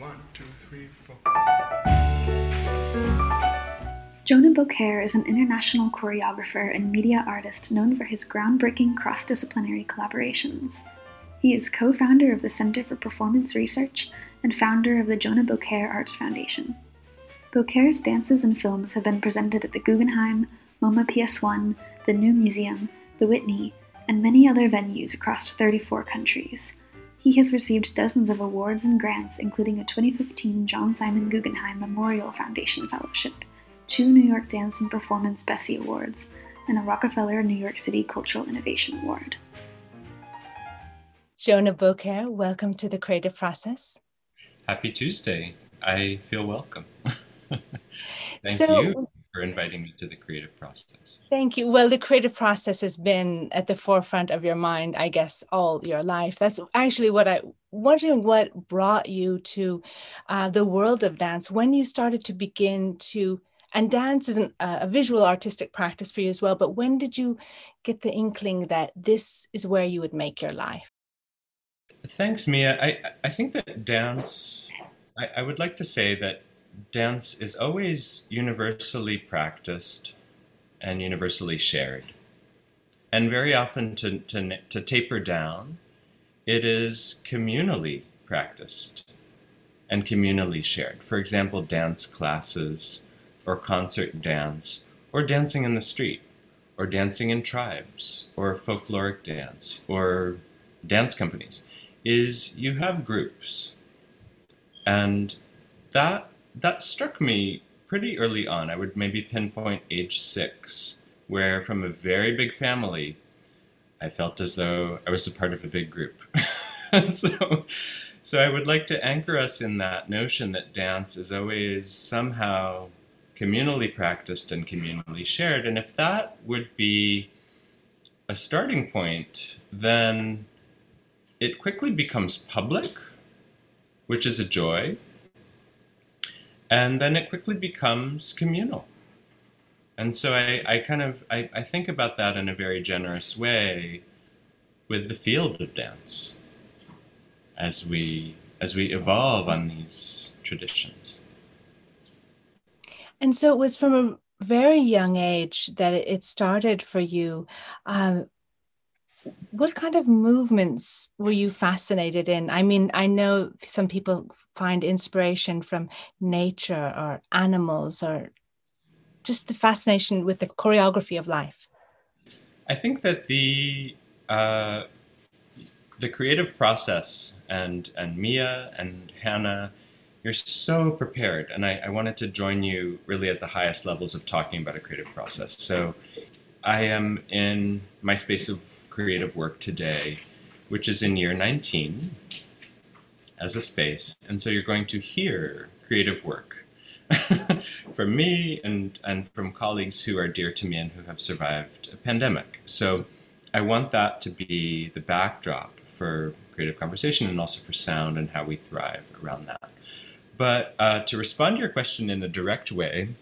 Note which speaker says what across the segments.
Speaker 1: One, two, three, four.
Speaker 2: Jonah Bokaer is an international choreographer and media artist known for his groundbreaking cross disciplinary collaborations. He is co founder of the Center for Performance Research and founder of the Jonah Bokaer Arts Foundation. Bokaer's dances and films have been presented at the Guggenheim, MoMA PS1, the New Museum, the Whitney, and many other venues across 34 countries. He has received dozens of awards and grants, including a 2015 John Simon Guggenheim Memorial Foundation Fellowship, two New York Dance and Performance Bessie Awards, and a Rockefeller New York City Cultural Innovation Award.
Speaker 3: Jonah Bokaer, welcome to the creative process.
Speaker 4: Happy Tuesday. I feel welcome. Thank
Speaker 3: so,
Speaker 4: you for inviting me to the creative process.
Speaker 3: Thank you. Well, the creative process has been at the forefront of your mind, I guess, all your life. That's actually what I wondering what brought you to uh, the world of dance when you started to begin to. And dance is an, uh, a visual artistic practice for you as well. But when did you get the inkling that this is where you would make your life?
Speaker 4: Thanks, Mia. I, I think that dance, I, I would like to say that dance is always universally practiced and universally shared. And very often, to, to, to taper down, it is communally practiced and communally shared. For example, dance classes, or concert dance, or dancing in the street, or dancing in tribes, or folkloric dance, or dance companies, is you have groups. And that that struck me pretty early on. I would maybe pinpoint age six, where from a very big family, I felt as though I was a part of a big group. so, so I would like to anchor us in that notion that dance is always somehow communally practiced and communally shared. And if that would be a starting point, then it quickly becomes public, which is a joy and then it quickly becomes communal. And so I, I kind of I, I think about that in a very generous way with the field of dance as we as we evolve on these traditions.
Speaker 3: And so it was from a very young age that it started for you. Um, what kind of movements were you fascinated in? I mean, I know some people find inspiration from nature or animals or just the fascination with the choreography of life.
Speaker 4: I think that the uh, the creative process and and Mia and Hannah, you're so prepared, and I, I wanted to join you really at the highest levels of talking about a creative process. So, I am in my space of creative work today, which is in year 19 as a space. And so you're going to hear creative work from me and, and from colleagues who are dear to me and who have survived a pandemic. So I want that to be the backdrop for creative conversation and also for sound and how we thrive around that. But uh, to respond to your question in a direct way,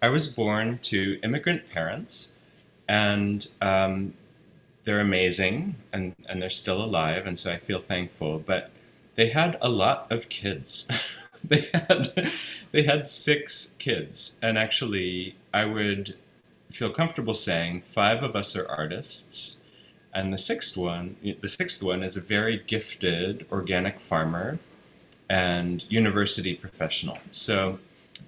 Speaker 4: I was born to immigrant parents, and um, they're amazing and, and they're still alive, and so I feel thankful. But they had a lot of kids. they had they had six kids, and actually, I would feel comfortable saying five of us are artists, and the sixth one, the sixth one, is a very gifted organic farmer and university professional. So,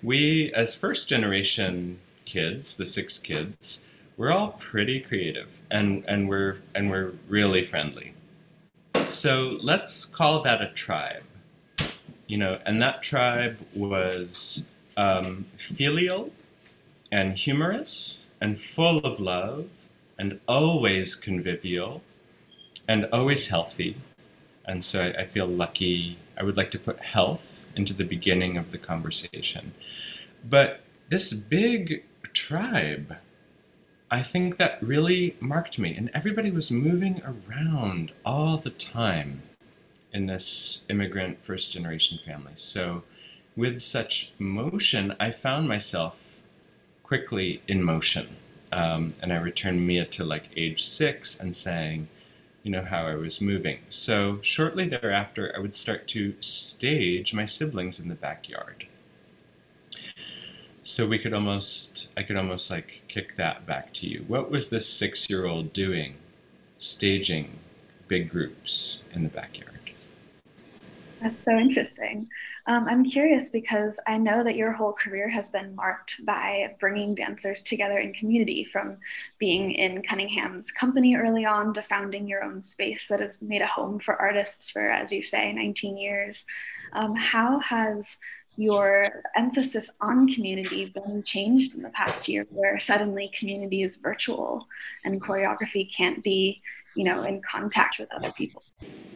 Speaker 4: we as first generation kids, the six kids, we're all pretty creative and, and we're and we're really friendly. So let's call that a tribe. You know, and that tribe was um, filial and humorous and full of love and always convivial and always healthy. And so I, I feel lucky. I would like to put health into the beginning of the conversation. But this big tribe I think that really marked me. And everybody was moving around all the time in this immigrant first generation family. So, with such motion, I found myself quickly in motion. Um, and I returned Mia to like age six and saying, you know, how I was moving. So shortly thereafter, I would start to stage my siblings in the backyard. So we could almost, I could almost like kick that back to you. What was this six year old doing, staging big groups in the backyard?
Speaker 2: That's so interesting. Um, I'm curious because I know that your whole career has been marked by bringing dancers together in community, from being in Cunningham's company early on to founding your own space that has made a home for artists for, as you say, 19 years. Um, how has your emphasis on community been changed in the past year where suddenly community is virtual and choreography can't be you know in contact with other people?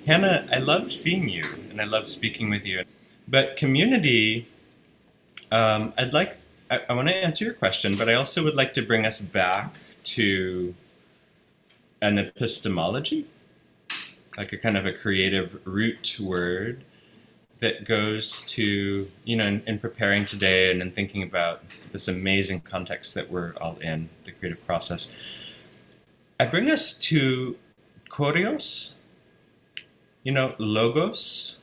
Speaker 4: Hannah i love seeing you and i love speaking with you. But community, um, I'd like, I, I want to answer your question, but I also would like to bring us back to an epistemology, like a kind of a creative root word that goes to, you know, in, in preparing today and in thinking about this amazing context that we're all in, the creative process. I bring us to choreos, you know, logos,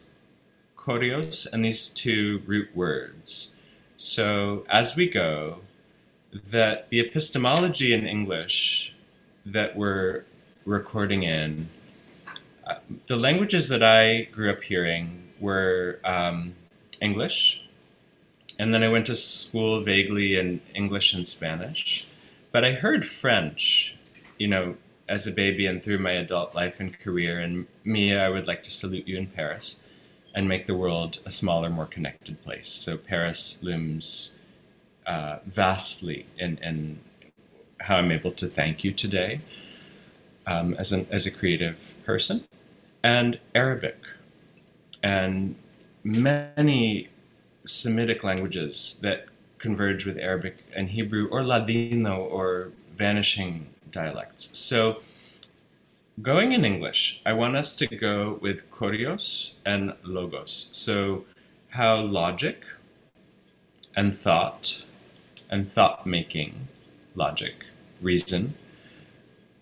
Speaker 4: choreos and these two root words. So as we go, that the epistemology in English that we're recording in, uh, the languages that I grew up hearing were um, English, and then I went to school vaguely in English and Spanish. But I heard French, you know, as a baby and through my adult life and career. And Mia, I would like to salute you in Paris and make the world a smaller, more connected place. So Paris looms uh, vastly in, in how I'm able to thank you today um, as, an, as a creative person, and Arabic, and many Semitic languages that converge with Arabic and Hebrew, or Ladino, or vanishing dialects. So Going in English, I want us to go with choreos and logos. So, how logic and thought and thought making, logic, reason,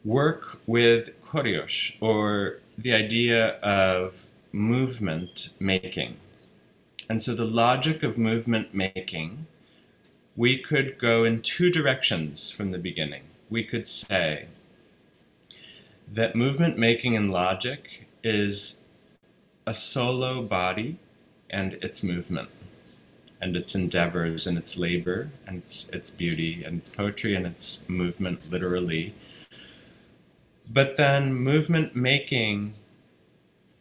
Speaker 4: work with choreos, or the idea of movement making. And so, the logic of movement making, we could go in two directions from the beginning. We could say, that movement making and logic is a solo body and its movement and its endeavors and its labor and its its beauty and its poetry and its movement literally but then movement making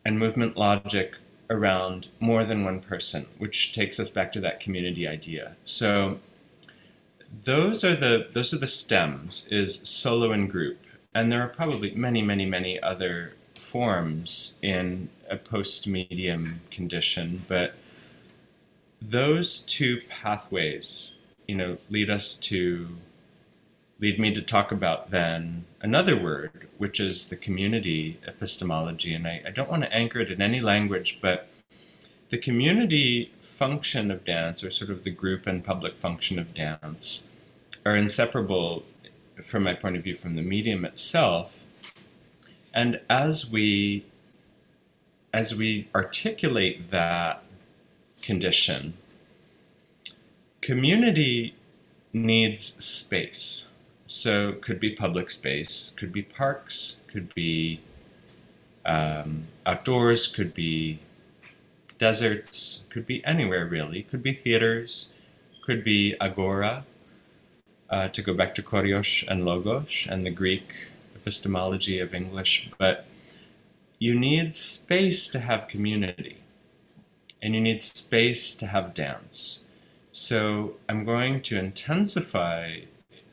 Speaker 4: and movement logic around more than one person which takes us back to that community idea. So those are the those are the stems is solo and group. And there are probably many, many, many other forms in a post medium condition, but those two pathways, you know, lead us to lead me to talk about then another word, which is the community epistemology. And I, I don't want to anchor it in any language, but the community function of dance, or sort of the group and public function of dance, are inseparable from my point of view, from the medium itself. And as we as we articulate that condition, community needs space. So could be public space, could be parks, could be um, outdoors, could be deserts, could be anywhere really, could be theaters, could be agora, uh, to go back to Choreos and Logos and the Greek epistemology of English, but you need space to have community and you need space to have dance. So I'm going to intensify,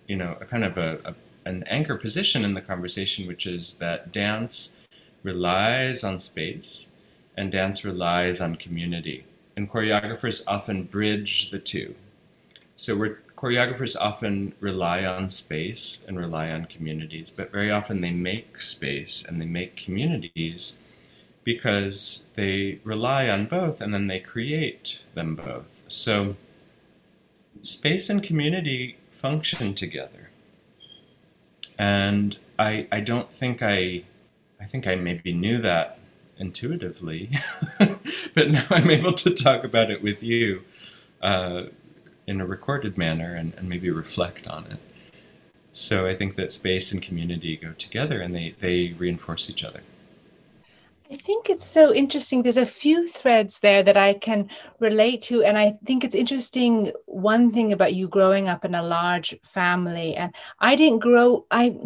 Speaker 4: you know, a kind of a, a an anchor position in the conversation, which is that dance relies on space and dance relies on community. And choreographers often bridge the two. So we're choreographers often rely on space and rely on communities, but very often they make space and they make communities because they rely on both and then they create them both. So space and community function together. And I, I don't think I I think I maybe knew that intuitively, but now I'm able to talk about it with you uh, in a recorded manner and, and maybe reflect on it. So I think that space and community go together and they, they reinforce each other.
Speaker 3: I think it's so interesting. There's a few threads there that I can relate to. And I think it's interesting one thing about you growing up in a large family. And I didn't grow, I,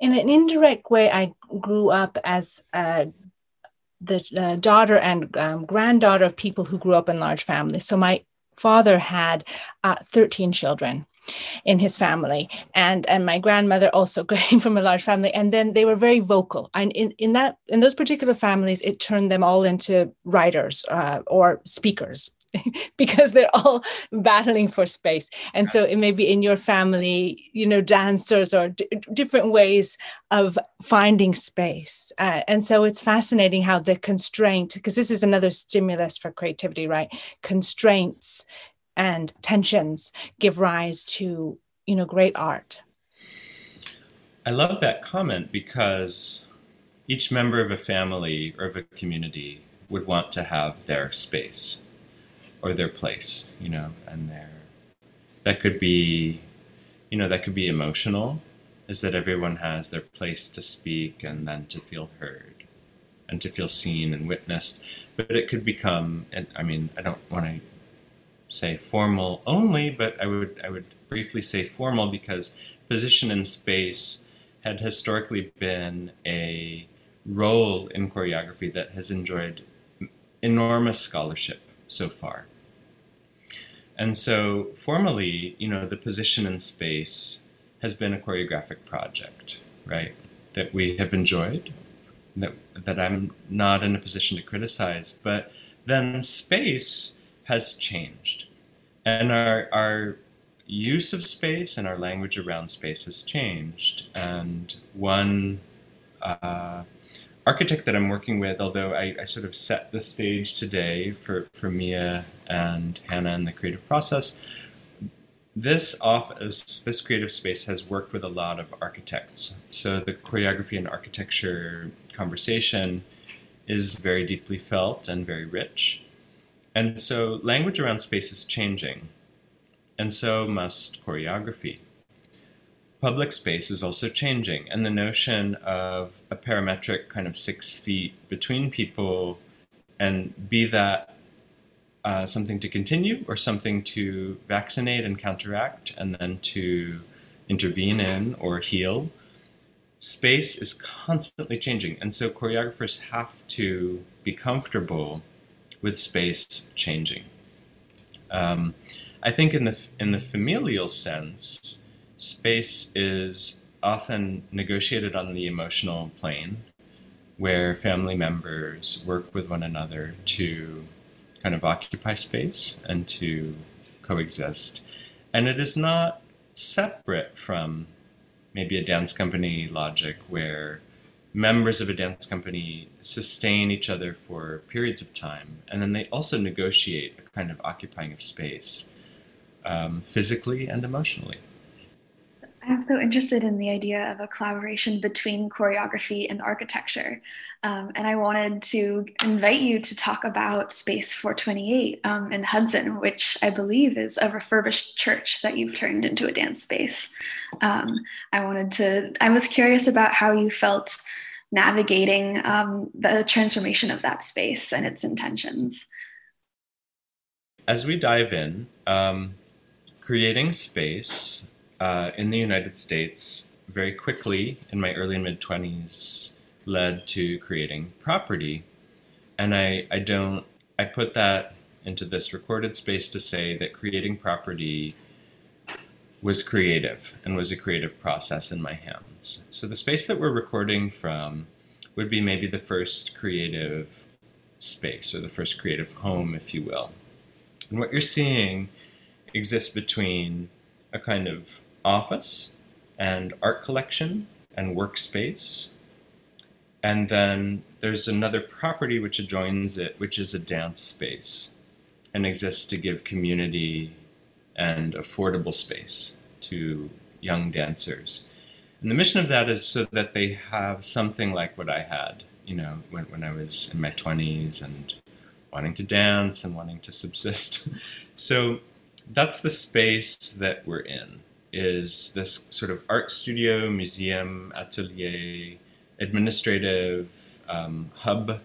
Speaker 3: in an indirect way, I grew up as a the uh, daughter and um, granddaughter of people who grew up in large families. So my father had uh, 13 children in his family. And and my grandmother also came from a large family. And then they were very vocal. And in, in that in those particular families it turned them all into writers uh, or speakers because they're all battling for space. And so it may be in your family you know dancers or d- different ways of finding space. Uh, and so it's fascinating how the constraint because this is another stimulus for creativity right? Constraints and tensions give rise to you know great art
Speaker 4: i love that comment because each member of a family or of a community would want to have their space or their place, you know, and their that could be, you know, that could be emotional, is that everyone has their place to speak and then to feel heard and to feel seen and witnessed. But it could become, and I mean, I don't want to say formal only, but I would I would briefly say formal because position in space had historically been a role in choreography that has enjoyed enormous scholarship so far. And so, formally, you know, the position in space has been a choreographic project, right? That we have enjoyed, that, that I'm not in a position to criticize. But then space has changed. And our, our use of space and our language around space has changed. And one uh, architect that I'm working with, although I, I, sort of set the stage today for, for Mia and Hannah and the creative process, this office, this creative space has worked with a lot of architects. So the choreography and architecture conversation is very deeply felt and very rich. And so language around space is changing, and so must choreography public space is also changing, and the notion of a parametric kind of six feet between people, and be that uh, something to continue or something to vaccinate and counteract, and then to intervene in or heal. Space is constantly changing, and so choreographers have to be comfortable with space changing. Um, I think in the in the familial sense, space is often negotiated on the emotional plane, where family members work with one another to kind of occupy space and to coexist. And it is not separate from maybe a dance company logic where members of a dance company sustain each other for periods of time and then they also negotiate a kind of occupying of space um, physically and emotionally.
Speaker 2: I'm so interested in the idea of a collaboration between choreography and architecture. Um, and I wanted to invite you to talk about Space 428 um, in Hudson, which I believe is a refurbished church that you've turned into a dance space. Um, I wanted to, I was curious about how you felt navigating um, the transformation of that space and its intentions.
Speaker 4: As we dive in, um, creating space uh, in the United States very quickly in my early mid 20s led to creating property. And I, I don't, I put that into this recorded space to say that creating property was creative and was a creative process in my hands. So the space that we're recording from would be maybe the first creative space or the first creative home, if you will. And what you're seeing exists between a kind of office and art collection and workspace. And then there's another property which adjoins it, which is a dance space and exists to give community and affordable space to young dancers. And the mission of that is so that they have something like what I had, you know, when, when I was in my 20s and wanting to dance and wanting to subsist. so that's the space that we're in is this sort of art studio, museum, atelier, administrative um, hub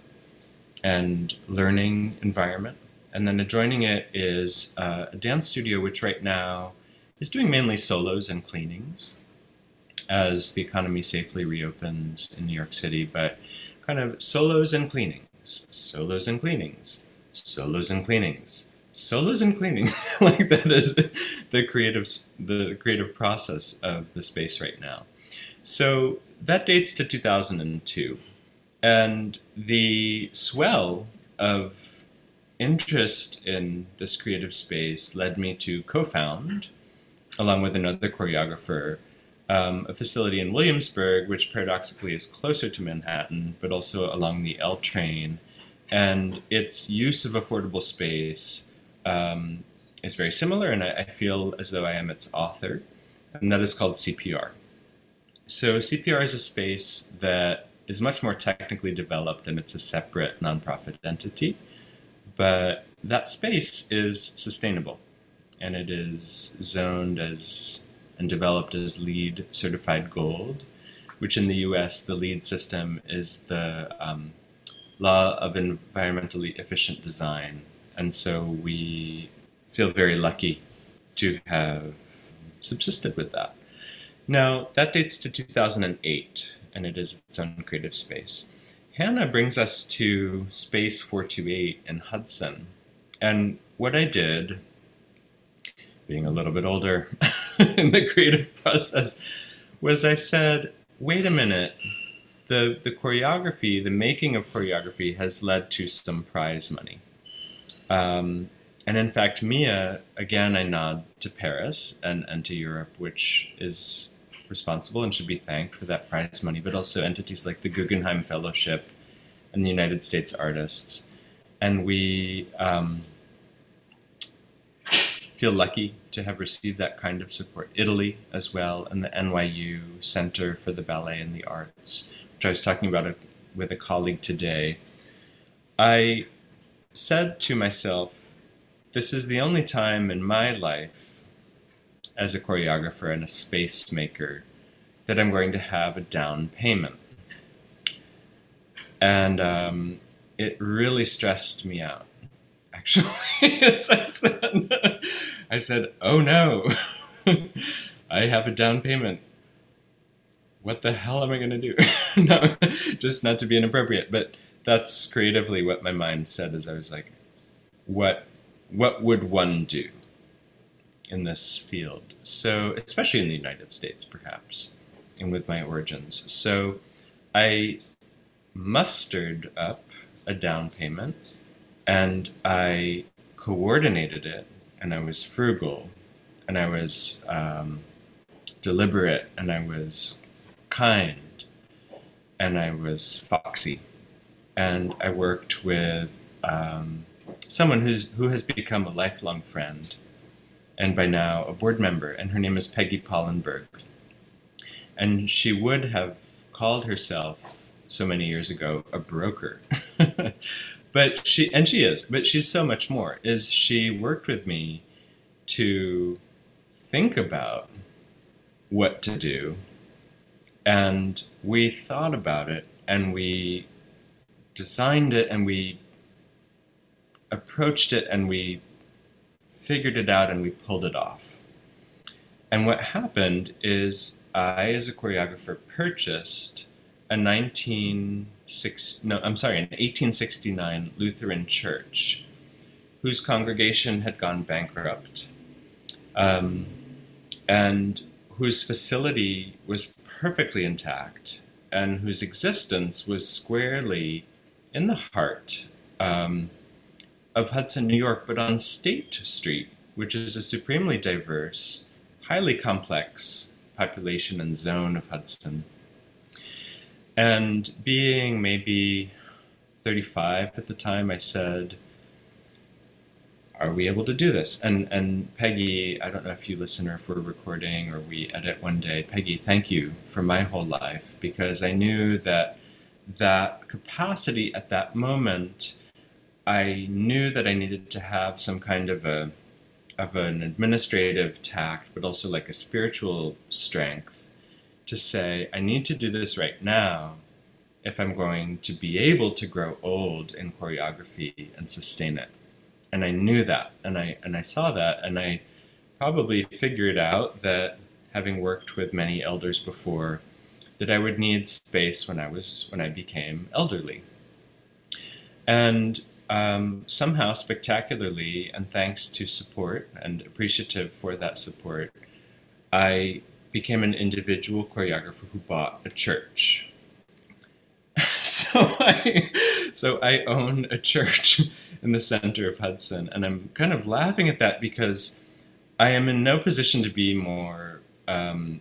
Speaker 4: and learning environment. And then adjoining it is uh, a dance studio, which right now is doing mainly solos and cleanings as the economy safely reopens in New York City, but kind of solos and cleanings, solos and cleanings, solos and cleanings, solos and cleaning like that is the creative the creative process of the space right now. So that dates to 2002, and the swell of interest in this creative space led me to co-found, along with another choreographer, um, a facility in Williamsburg, which paradoxically is closer to Manhattan, but also along the L train. And its use of affordable space um, is very similar, and I, I, feel as though I am its author, and that is called CPR. So, CPR is a space that is much more technically developed and it's a separate nonprofit entity, but that space is sustainable and it is zoned as and developed as LEED certified gold, which in the US, the LEED system is the um, law of environmentally efficient design. And so we feel very lucky to have subsisted with that. Now, that dates to 2008, and it is its own creative space. Hannah brings us to Space 428 in Hudson. And what I did being a little bit older in the creative process was I said, wait a minute, the, the choreography, the making of choreography has led to some prize money. Um, and in fact, Mia, again, I nod to Paris and, and to Europe, which is responsible and should be thanked for that prize money, but also entities like the Guggenheim Fellowship and the United States Artists. And we, um, feel lucky to have received that kind of support. Italy as well, and the NYU Center for the Ballet and the Arts, which I was talking about with a colleague today. I said to myself, this is the only time in my life as a choreographer and a space maker that I'm going to have a down payment. And um, it really stressed me out actually, as I said. I said, oh no, I have a down payment. What the hell am I going to do? no, just not to be inappropriate, but that's creatively what my mind said as I was like, what, what would one do in this field? So, especially in the United States, perhaps, and with my origins. So, I mustered up a down payment and I coordinated it, and I was frugal, and I was um, deliberate, and I was kind, and I was foxy, and I worked with um, someone who's who has become a lifelong friend, and by now a board member, and her name is Peggy Pollenberg, and she would have called herself so many years ago a broker. but she and she is but she's so much more is she worked with me to think about what to do and we thought about it and we designed it and we approached it and we figured it out and we pulled it off. And what happened is i as a choreographer purchased a 19 six, no, I'm sorry, an 1869 Lutheran church whose congregation had gone bankrupt um, and whose facility was perfectly intact and whose existence was squarely in the heart um, of Hudson, New York, but on State Street, which is a supremely diverse, highly complex population and zone of Hudson. And being maybe 35 at the time, I said, are we able to do this? And and Peggy, I don't know if you listen or if we're recording or we edit one day. Peggy, thank you for my whole life because I knew that that capacity at that moment, I knew that I needed to have some kind of a of an administrative tact, but also like a spiritual strength to say, I need to do this right now if I'm going to be able to grow old in choreography and sustain it. And I knew that and I and I saw that and I probably figured out that having worked with many elders before that I would need space when I was when I became elderly. And um, somehow, spectacularly, and thanks to support and appreciative for that support, I became an individual choreographer who bought a church. so I, so I own a church in the center of Hudson, and I'm kind of laughing at that because I am in no position to be more um,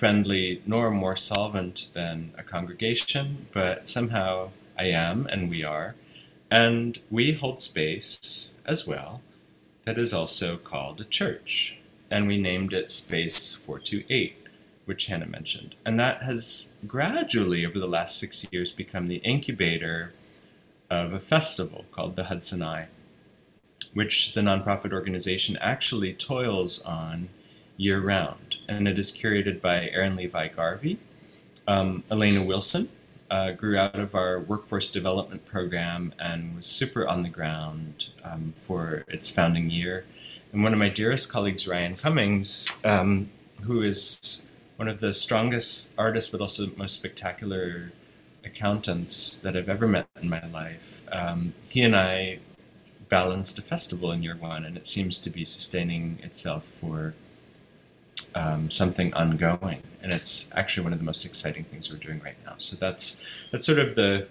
Speaker 4: friendly nor more solvent than a congregation, but somehow I am, and we are. And we hold space as well that is also called a church. And we named it Space 428, which Hannah mentioned. And that has gradually, over the last six years, become the incubator of a festival called the Hudson Eye, which the nonprofit organization actually toils on year round. And it is curated by Aaron Levi Garvey, um, Elena Wilson, uh, grew out of our workforce development program and was super on the ground um, for its founding year. And one of my dearest colleagues, Ryan Cummings, um, who is one of the strongest artists but also the most spectacular accountants that I've ever met in my life, um, he and I balanced a festival in year one, and it seems to be sustaining itself for um, something ongoing, and it's actually one of the most exciting things we're doing right now. So that's that's sort of the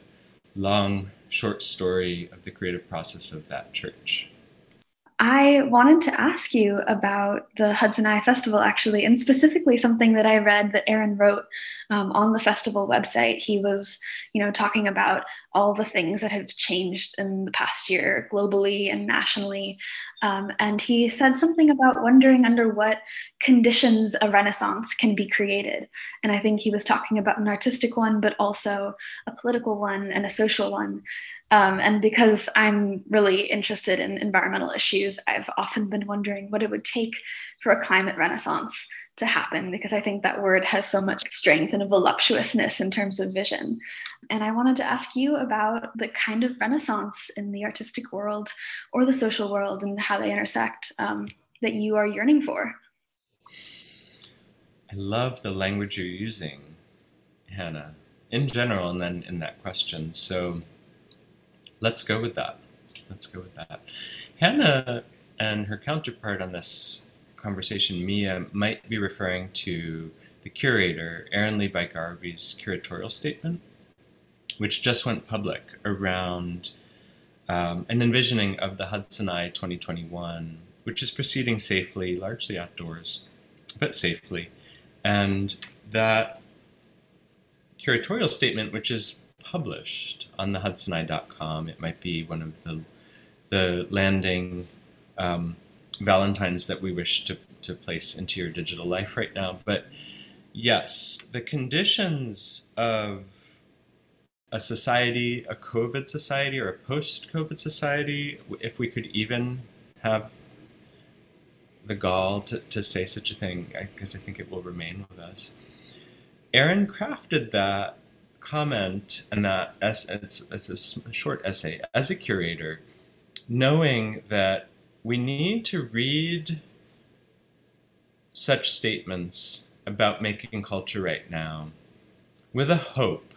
Speaker 4: long, short story of the creative process of that church.
Speaker 2: I wanted to ask you about the Hudson Eye Festival, actually, and specifically something that I read that Aaron wrote um, on the festival website. He was, you know, talking about all the things that have changed in the past year, globally and nationally. Um, and he said something about wondering under what conditions a renaissance can be created. And I think he was talking about an artistic one, but also a political one and a social one. Um, and because I'm really interested in environmental issues, I've often been wondering what it would take for a climate renaissance to happen, because I think that word has so much strength and a voluptuousness in terms of vision. And I wanted to ask you about the kind of renaissance in the artistic world or the social world and how they intersect um, that you are yearning for.
Speaker 4: I love the language you're using, Hannah, in general, and then in that question. So, let's go with that. Let's go with that. Hannah and her counterpart on this conversation, Mia, might be referring to the curator, Aaron Levi Garvey's curatorial statement, which just went public around um, an envisioning of the Hudson Eye 2021, which is proceeding safely, largely outdoors, but safely. And that curatorial statement, which is published on the hudsoneye.com. It might be one of the the landing um, valentines that we wish to, to place into your digital life right now. But yes, the conditions of a society, a COVID society, or a post COVID society, if we could even have the gall to, to say such a thing, because I, I think it will remain with us. Aaron crafted that comment and that as it's, it's a short essay as a curator, knowing that we need to read such statements about making culture right now with a hope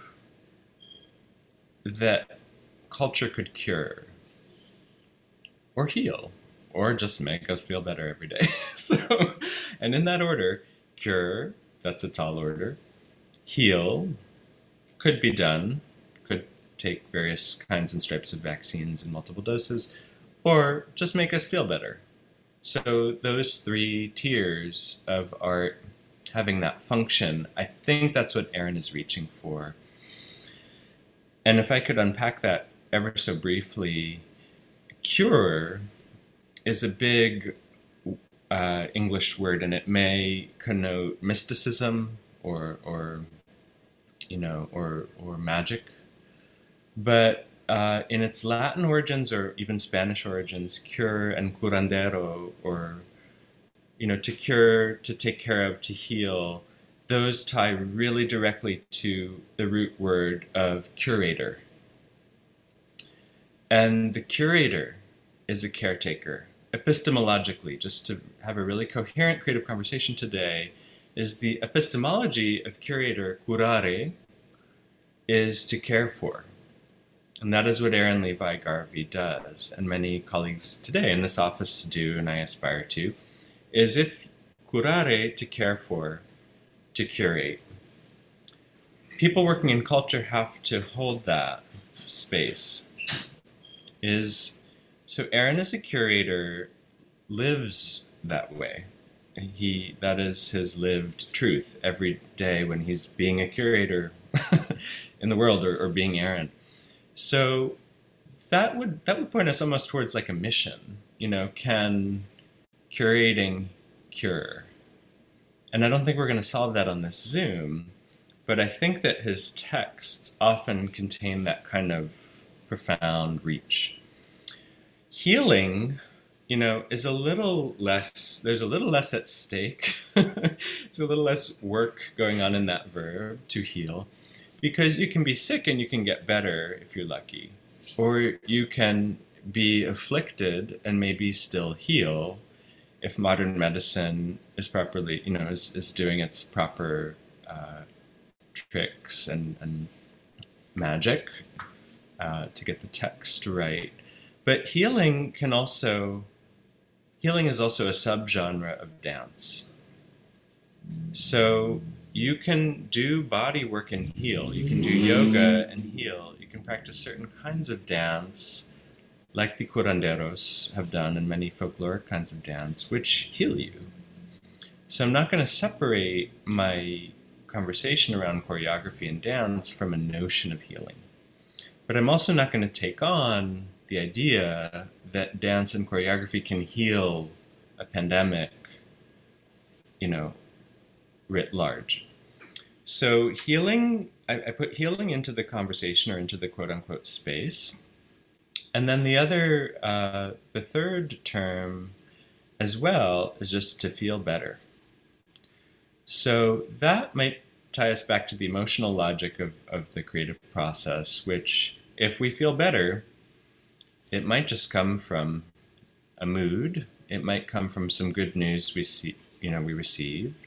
Speaker 4: that culture could cure or heal or just make us feel better every day. so, and in that order, cure, that's a tall order, heal, could be done, could take various kinds and stripes of vaccines in multiple doses, or just make us feel better. So, those three tiers of art having that function, I think that's what Aaron is reaching for. And if I could unpack that ever so briefly, cure is a big uh, English word, and it may connote mysticism or, or you know, or or magic. But uh, in its Latin origins or even Spanish origins, cure and curandero, or you know, to cure, to take care of, to heal, those tie really directly to the root word of curator. And the curator is a caretaker. Epistemologically, just to have a really coherent creative conversation today, is the epistemology of curator, curare, is to care for. And that is what Aaron Levi Garvey does, and many colleagues today in this office do, and I aspire to, is if curare, to care for, to curate. People working in culture have to hold that space. Is so Aaron as a curator lives that way. He that is his lived truth every day when he's being a curator in the world or, or being Aaron. So that would that would point us almost towards like a mission. You know, can curating cure? And I don't think we're going to solve that on this Zoom, but I think that his texts often contain that kind of profound reach. Healing, you know, is a little less, there's a little less at stake. there's a little less work going on in that verb to heal because you can be sick and you can get better if you're lucky, or you can be afflicted and maybe still heal if modern medicine is properly, you know, is, is doing its proper uh, tricks and, and magic uh, to get the text right. But healing can also, healing is also a subgenre of dance. So you can do body work and heal. You can do yoga and heal. You can practice certain kinds of dance, like the curanderos have done, and many folkloric kinds of dance, which heal you. So I'm not going to separate my conversation around choreography and dance from a notion of healing. But I'm also not going to take on the idea that dance and choreography can heal a pandemic, you know, writ large. So healing, I, I, put healing into the conversation or into the quote unquote space. And then the other, uh, the third term as well is just to feel better. So that might tie us back to the emotional logic of, of the creative process, which if we feel better, it might just come from a mood. It might come from some good news we see, you know, we received.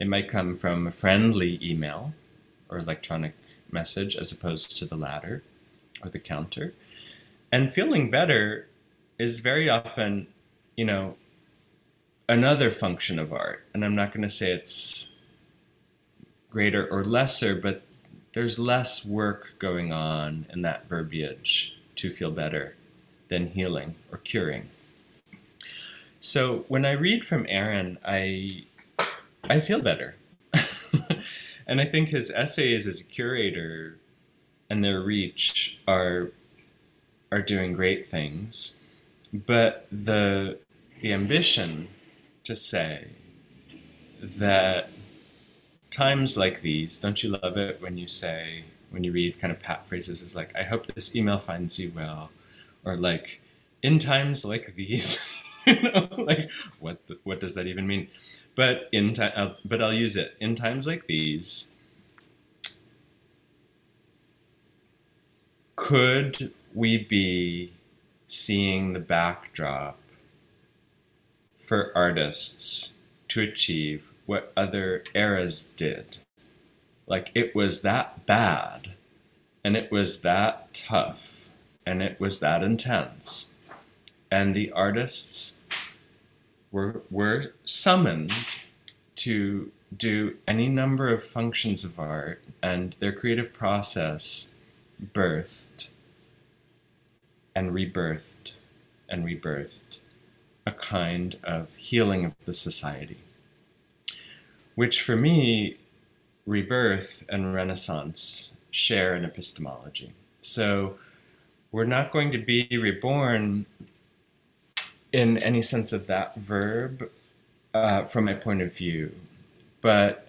Speaker 4: It might come from a friendly email or electronic message as opposed to the latter or the counter. And feeling better is very often, you know, another function of art. And I'm not going to say it's greater or lesser, but there's less work going on in that verbiage to feel better than healing or curing. So when I read from Aaron, I I feel better. and I think his essays as a curator and their reach are are doing great things. But the the ambition to say that times like these, don't you love it when you say when you read kind of pat phrases is like, I hope this email finds you well, or like, in times like these, you know, like what the, what does that even mean? But in uh, but I'll use it in times like these. Could we be seeing the backdrop for artists to achieve what other eras did? Like it was that bad, and it was that tough, and it was that intense, and the artists were, were summoned to do any number of functions of art, and their creative process birthed and rebirthed and rebirthed a kind of healing of the society, which for me, rebirth and renaissance share an epistemology. So we're not going to be reborn in any sense of that verb uh, from my point of view. But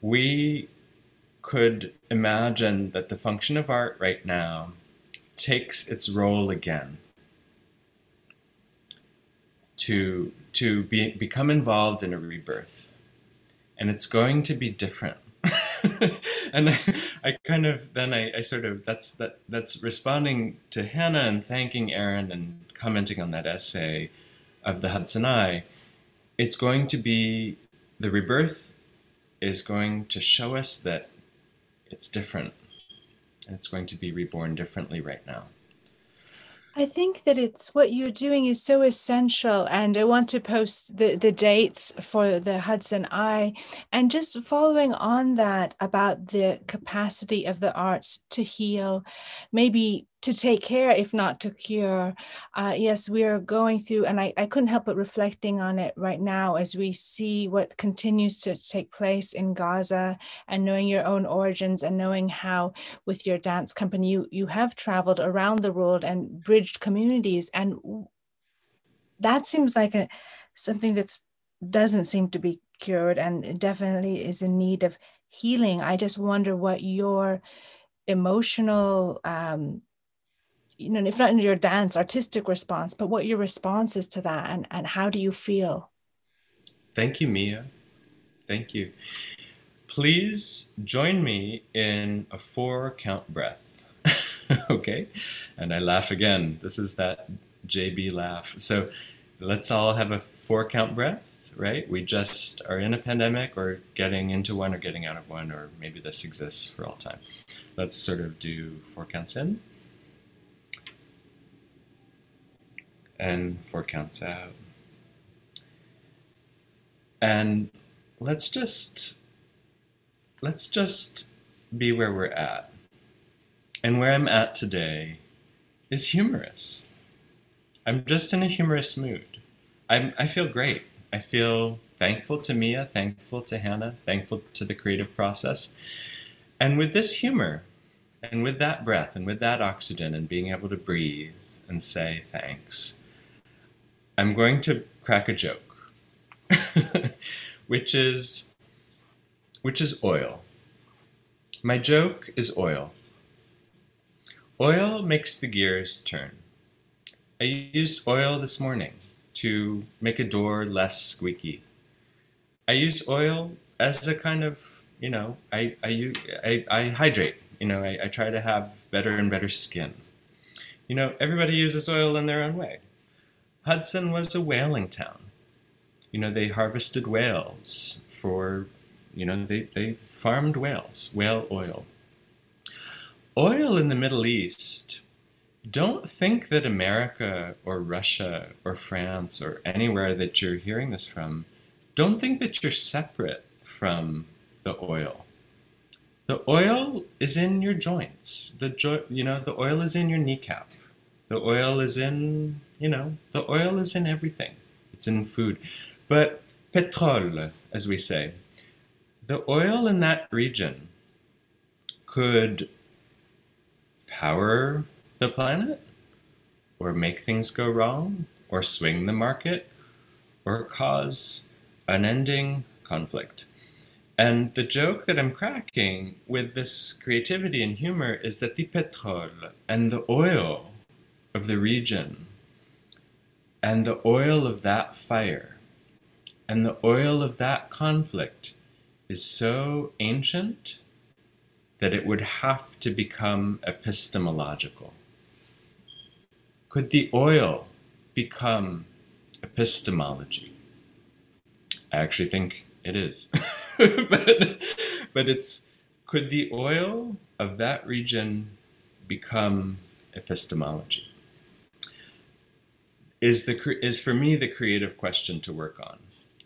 Speaker 4: we could imagine that the function of art right now takes its role again to to be, become involved in a rebirth and it's going to be different and I, I, kind of then I, I, sort of that's that that's responding to Hannah and thanking Aaron and commenting on that essay of the Hudson Eye. It's going to be the rebirth is going to show us that it's different and it's going to be reborn differently right now.
Speaker 3: I think that it's what you're doing is so essential. And I want to post the, the dates for the Hudson Eye. And just following on that about the capacity of the arts to heal, maybe to take care, if not to cure. Uh, yes, we are going through, and I, I couldn't help but reflecting on it right now as we see what continues to take place in Gaza and knowing your own origins and knowing how, with your dance company, you, you have traveled around the world and bridged communities. And that seems like a something that's doesn't seem to be cured and definitely is in need of healing. I just wonder what your emotional um, you know, if not in your dance artistic response, but what your response is to that and, and how do you feel?
Speaker 4: Thank you, Mia. Thank you. Please join me in a four count breath. okay? And I laugh again. This is that JB laugh. So let's all have a four count breath, right? We just are in a pandemic or getting into one or getting out of one, or maybe this exists for all time. Let's sort of do four counts in. And four counts out. And let's just let's just be where we're at. And where I'm at today is humorous. I'm just in a humorous mood. I'm, I feel great. I feel thankful to Mia, thankful to Hannah, thankful to the creative process. And with this humor, and with that breath, and with that oxygen, and being able to breathe and say thanks, I'm going to crack a joke, which is which is oil. My joke is oil. Oil makes the gears turn. I used oil this morning to make a door less squeaky. I use oil as a kind of, you know, I, I, I, I hydrate. You know, I, I try to have better and better skin. You know, everybody uses oil in their own way. Hudson was a whaling town. You know, they harvested whales for, you know, they, they farmed whales, whale oil. Oil in the Middle East, don't think that America or Russia or France or anywhere that you're hearing this from, don't think that you're separate from the oil. The oil is in your joints. The jo- you know, the oil is in your kneecap. The oil is in you know, the oil is in everything. It's in food. But petrol, as we say, the oil in that region could power the planet or make things go wrong or swing the market or cause unending conflict. And the joke that I'm cracking with this creativity and humor is that the petrol and the oil of the region and the oil of that fire and the oil of that conflict is so ancient that it would have to become epistemological. Could the oil become epistemology? I actually think it is. but, but it's could the oil of that region become epistemology? Is the is for me the creative question to work on.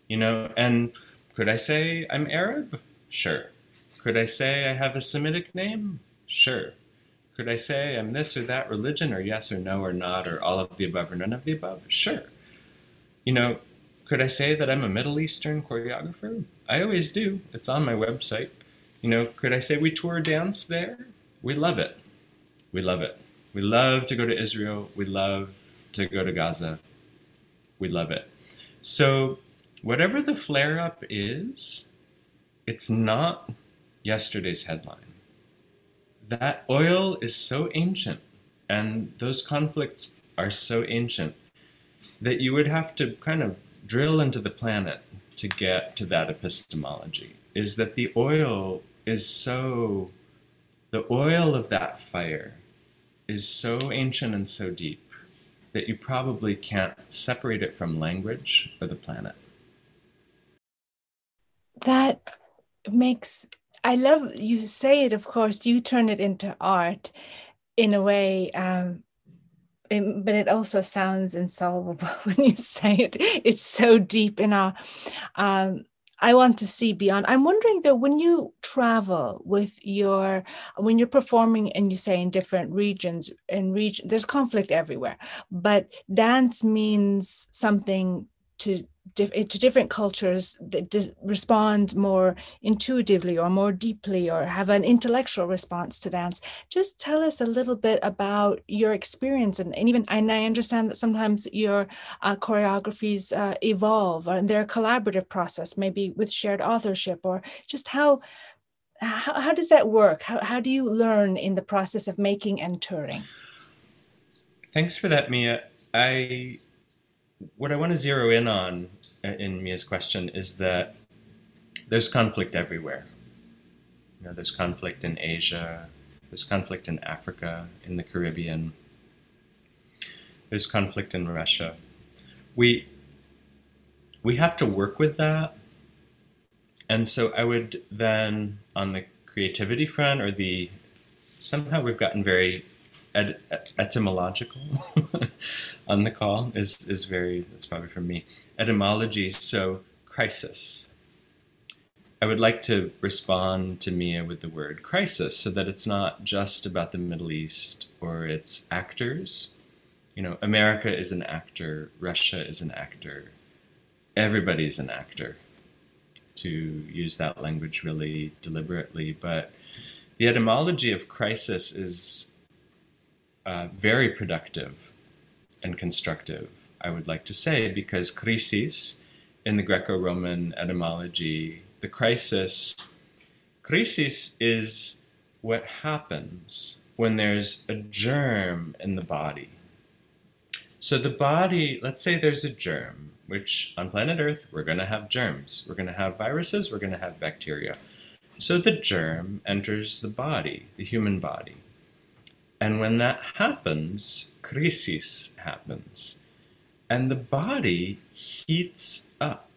Speaker 4: You know, and could I say I'm Arab? Sure. Could I say I have a Semitic name? Sure. Could I say I'm this or that religion or yes or no or not or all of the above or none of the above? Sure. You know, could I say that I'm a Middle Eastern choreographer? I always do. It's on my website. You know, could I say we tour dance there? We love it. We love it. We love to go to Israel. We love to go to Gaza. we love it. So, whatever the flare up is, it's not yesterday's headline. That oil is so ancient, and those conflicts are so ancient that you would have to kind of drill into the planet to get to that epistemology. Is that the oil is so, the oil of that fire is so ancient and so deep that you probably can't separate it from language or the planet.
Speaker 3: That makes, I love you say it, of course, you turn it into art in a way. Um, it, but it also sounds insolvable when you say it. It's so deep in our um, I want to see beyond. I'm wondering though, when you travel with your, when you're performing and you say in different regions, in region, there's conflict everywhere, but dance means something to to different cultures that respond more intuitively or more deeply or have an intellectual response to dance. Just tell us a little bit about your experience and, and even and i understand that sometimes your uh, choreographies uh, evolve and they're a collaborative process maybe with shared authorship or just how how, how does that work? How, how do you learn in the process of making and touring?
Speaker 4: Thanks for that mia. I what I want to zero in on Uh, in Mia's question is that there's conflict everywhere. You know, there's conflict in Asia, there's conflict in Africa, in the Caribbean, there's conflict in Russia. We we have to work with that. And so I would then on the creativity front or the somehow we've gotten very ed- etymological on the call is is very that's probably from me etymology so crisis. I would like to respond to mia with the word crisis so that it's not just about the middle east or its actors. You know america is an actor russia is an actor everybody's an actor to use that language really deliberately. But the etymology of crisis is uh, very productive and constructive, I would like to say, because crisis in the Greco Roman etymology, the crisis, crisis is what happens when there's a germ in the body. So the body, let's say there's a germ, which on planet Earth, we're going to have germs. We're going to have viruses, we're going to have bacteria. So the germ enters the body, the human body. And when that happens, crisis happens. And the body heats up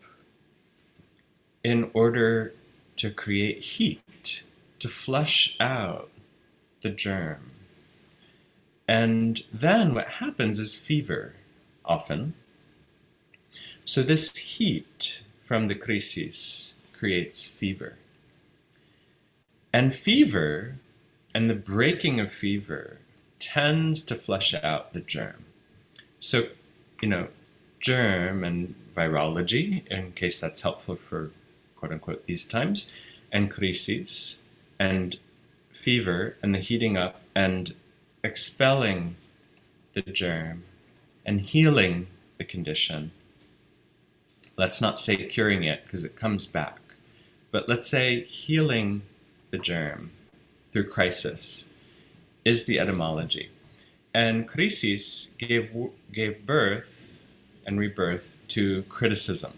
Speaker 4: in order to create heat, to flush out the germ. And then what happens is fever, often. So this heat from the crisis creates fever. And fever and the breaking of fever tends to flush out the germ. So, you know, germ and virology, in case that's helpful for quote unquote these times, and crises, and fever, and the heating up and expelling the germ and healing the condition. Let's not say curing it because it comes back, but let's say healing the germ through crisis is the etymology. And crisis gave, gave birth and rebirth to criticism.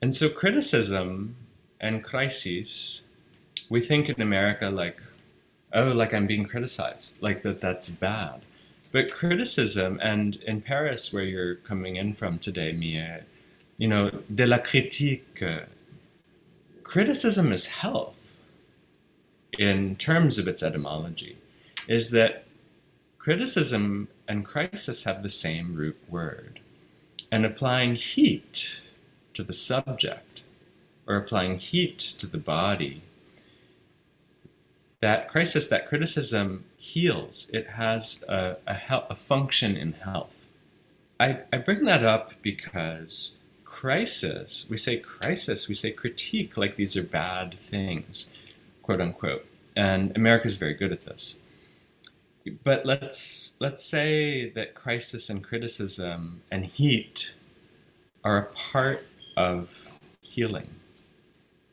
Speaker 4: And so criticism and crisis, we think in America like, oh, like I'm being criticized, like that that's bad. But criticism, and in Paris, where you're coming in from today, Mia, you know, de la critique, uh, criticism is health in terms of its etymology is that criticism and crisis have the same root word. And applying heat to the subject or applying heat to the body, that crisis, that criticism heals. It has a, a, a function in health. I, I bring that up because crisis, we say crisis, we say critique like these are bad things quote unquote. And America is very good at this. But let's let's say that crisis and criticism and heat are a part of healing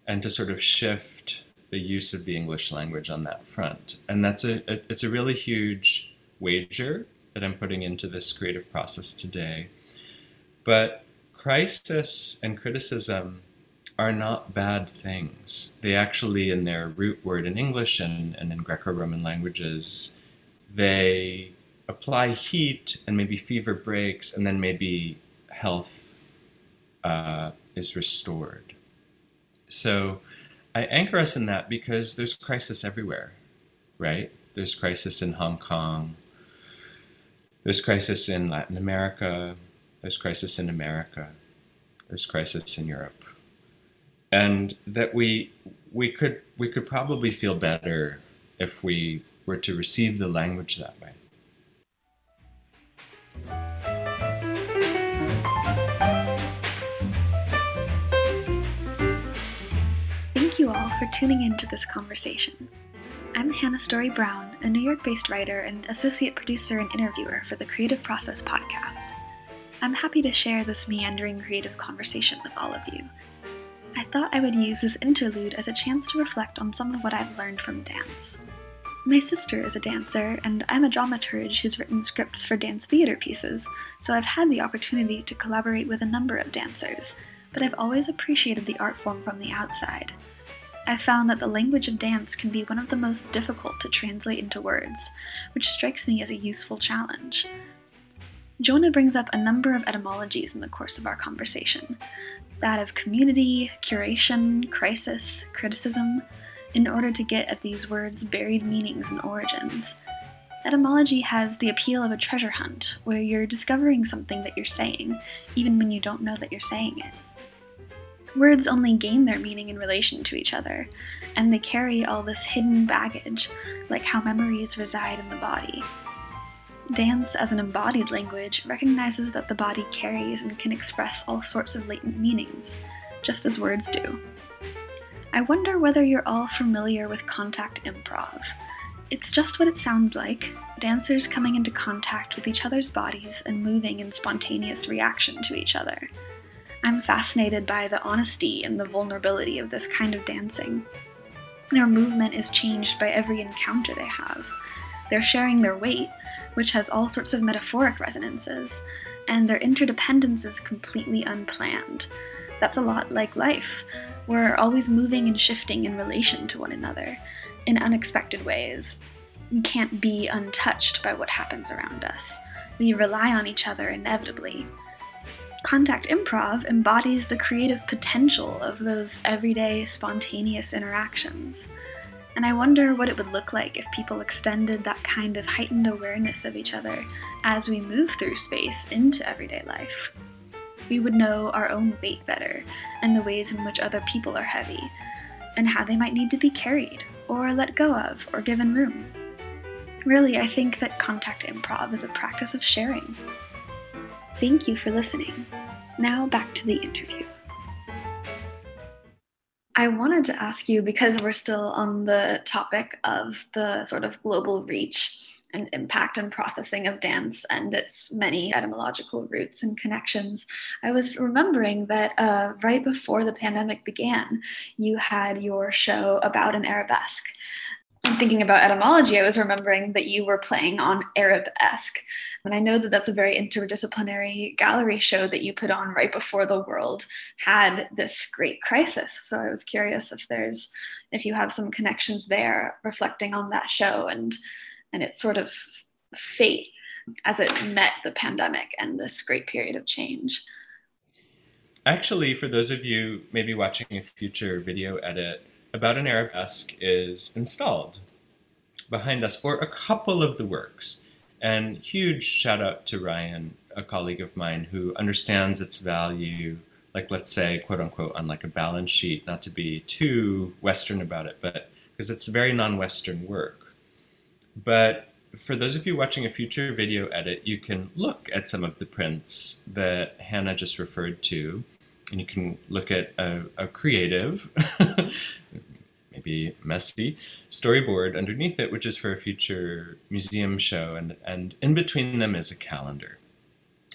Speaker 4: and to sort of shift the use of the English language on that front. And that's a, a, it's a really huge wager that I'm putting into this creative process today. But crisis and criticism are not bad things. They actually, in their root word in English and, and in Greco Roman languages, they apply heat and maybe fever breaks, and then maybe health uh, is restored. So I anchor us in that because there's crisis everywhere, right? There's crisis in Hong Kong. There's crisis in Latin America. There's crisis in America. There's crisis in Europe. And that we we could we could probably feel better if we were to receive the language that way.
Speaker 2: Thank you all for tuning in to this conversation. I'm Hannah Story Brown, a New York based writer and associate producer and interviewer for the Creative Process podcast. I'm happy to share this meandering creative conversation with all of you. I thought I would use this interlude as a chance to reflect on some of what I've learned from dance. My sister is a dancer, and I'm a dramaturge who's written scripts for dance theater pieces, so I've had the opportunity to collaborate with a number of dancers, but I've always appreciated the art form from the outside. I've found that the language of dance can be one of the most difficult to translate into words, which strikes me as a useful challenge. Jonah brings up a number of etymologies in the course of our conversation that of community, curation, crisis, criticism, in order to get at these words' buried meanings and origins. Etymology has the appeal of a treasure hunt, where you're discovering something that you're saying, even when you don't know that you're saying it. Words only gain their meaning in relation to each other, and they carry all this hidden baggage, like how memories reside in the body. Dance, as an embodied language, recognizes that the body carries and can express all sorts of latent meanings, just as words do. I wonder whether you're all familiar with contact improv. It's just what it sounds like dancers coming into contact with each other's bodies and moving in spontaneous reaction to each other. I'm fascinated by the honesty and the vulnerability of this kind of dancing. Their movement is changed by every encounter they have. They're sharing their weight, which has all sorts of metaphoric resonances, and their interdependence is completely unplanned. That's a lot like life. We're always moving and shifting in relation to one another in unexpected ways. We can't be untouched by what happens around us. We rely on each other inevitably. Contact improv embodies the creative potential of those everyday, spontaneous interactions. And I wonder what it would look like if people extended that kind of heightened awareness of each other as we move through space into everyday life. We would know our own weight better and the ways in which other people are heavy, and how they might need to be carried, or let go of, or given room. Really, I think that contact improv is a practice of sharing. Thank you for listening. Now back to the interview. I wanted to ask you because we're still on the topic of the sort of global reach and impact and processing of dance and its many etymological roots and connections. I was remembering that uh, right before the pandemic began, you had your show about an arabesque. And thinking about etymology, I was remembering that you were playing on Arabesque. And I know that that's a very interdisciplinary gallery show that you put on right before the world had this great crisis. So I was curious if there's, if you have some connections there reflecting on that show and, and its sort of fate as it met the pandemic and this great period of change.
Speaker 4: Actually, for those of you maybe watching a future video edit, about an Arabesque is installed behind us, or a couple of the works. And huge shout out to Ryan, a colleague of mine who understands its value, like let's say, quote unquote, on like a balance sheet, not to be too Western about it, but because it's a very non Western work. But for those of you watching a future video edit, you can look at some of the prints that Hannah just referred to and you can look at a, a creative, maybe messy storyboard underneath it, which is for a future museum show, and and in between them is a calendar,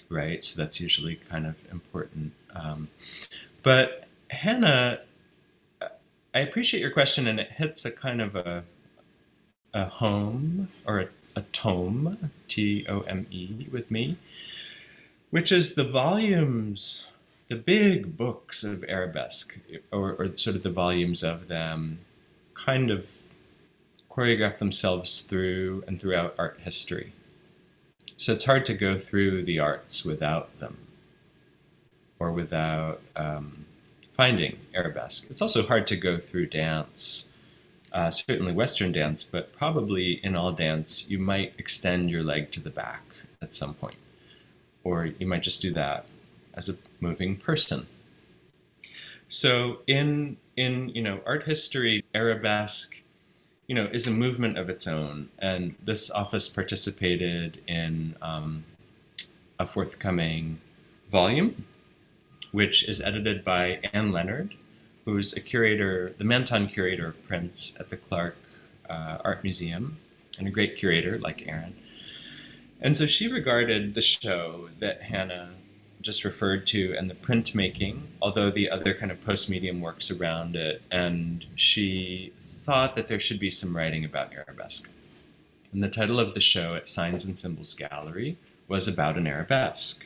Speaker 4: right? So that's usually kind of important. Um, but Hannah, I appreciate your question, and it hits a kind of a a home or a, a tome, T O M E, with me, which is the volumes the big books of arabesque, or, or sort of the volumes of them, kind of choreograph themselves through and throughout art history. So it's hard to go through the arts without them or without um, finding arabesque. It's also hard to go through dance, uh, certainly Western dance, but probably in all dance, you might extend your leg to the back at some point, or you might just do that as a moving person. So in in you know art history, arabesque, you know, is a movement of its own, and this office participated in um, a forthcoming volume, which is edited by Anne Leonard, who's a curator, the Manton curator of prints at the Clark uh, Art Museum, and a great curator like Aaron. And so she regarded the show that Hannah just referred to and the printmaking, although the other kind of post medium works around it. And she thought that there should be some writing about arabesque. And the title of the show at Signs and Symbols Gallery was about an arabesque.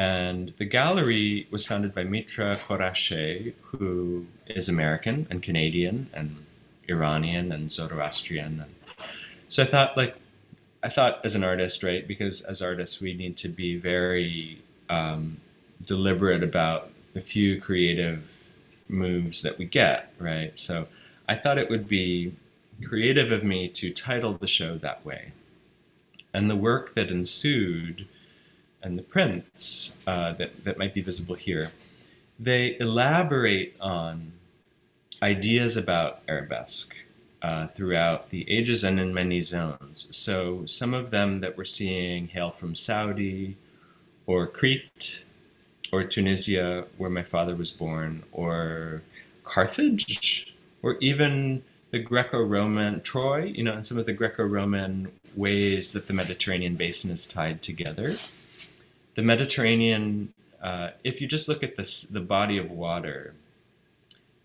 Speaker 4: And the gallery was founded by Mitra Khorasheh, who is American and Canadian and Iranian and Zoroastrian. So I thought, like, I thought as an artist, right? Because as artists, we need to be very um, deliberate about the few creative moves that we get, right? So I thought it would be creative of me to title the show that way. And the work that ensued and the prints uh, that, that might be visible here, they elaborate on ideas about arabesque uh, throughout the ages and in many zones. So some of them that we're seeing hail from Saudi, or Crete, or Tunisia, where my father was born, or Carthage, or even the Greco-Roman Troy, you know, and some of the Greco-Roman ways that the Mediterranean basin is tied together. The Mediterranean, uh, if you just look at this, the body of water,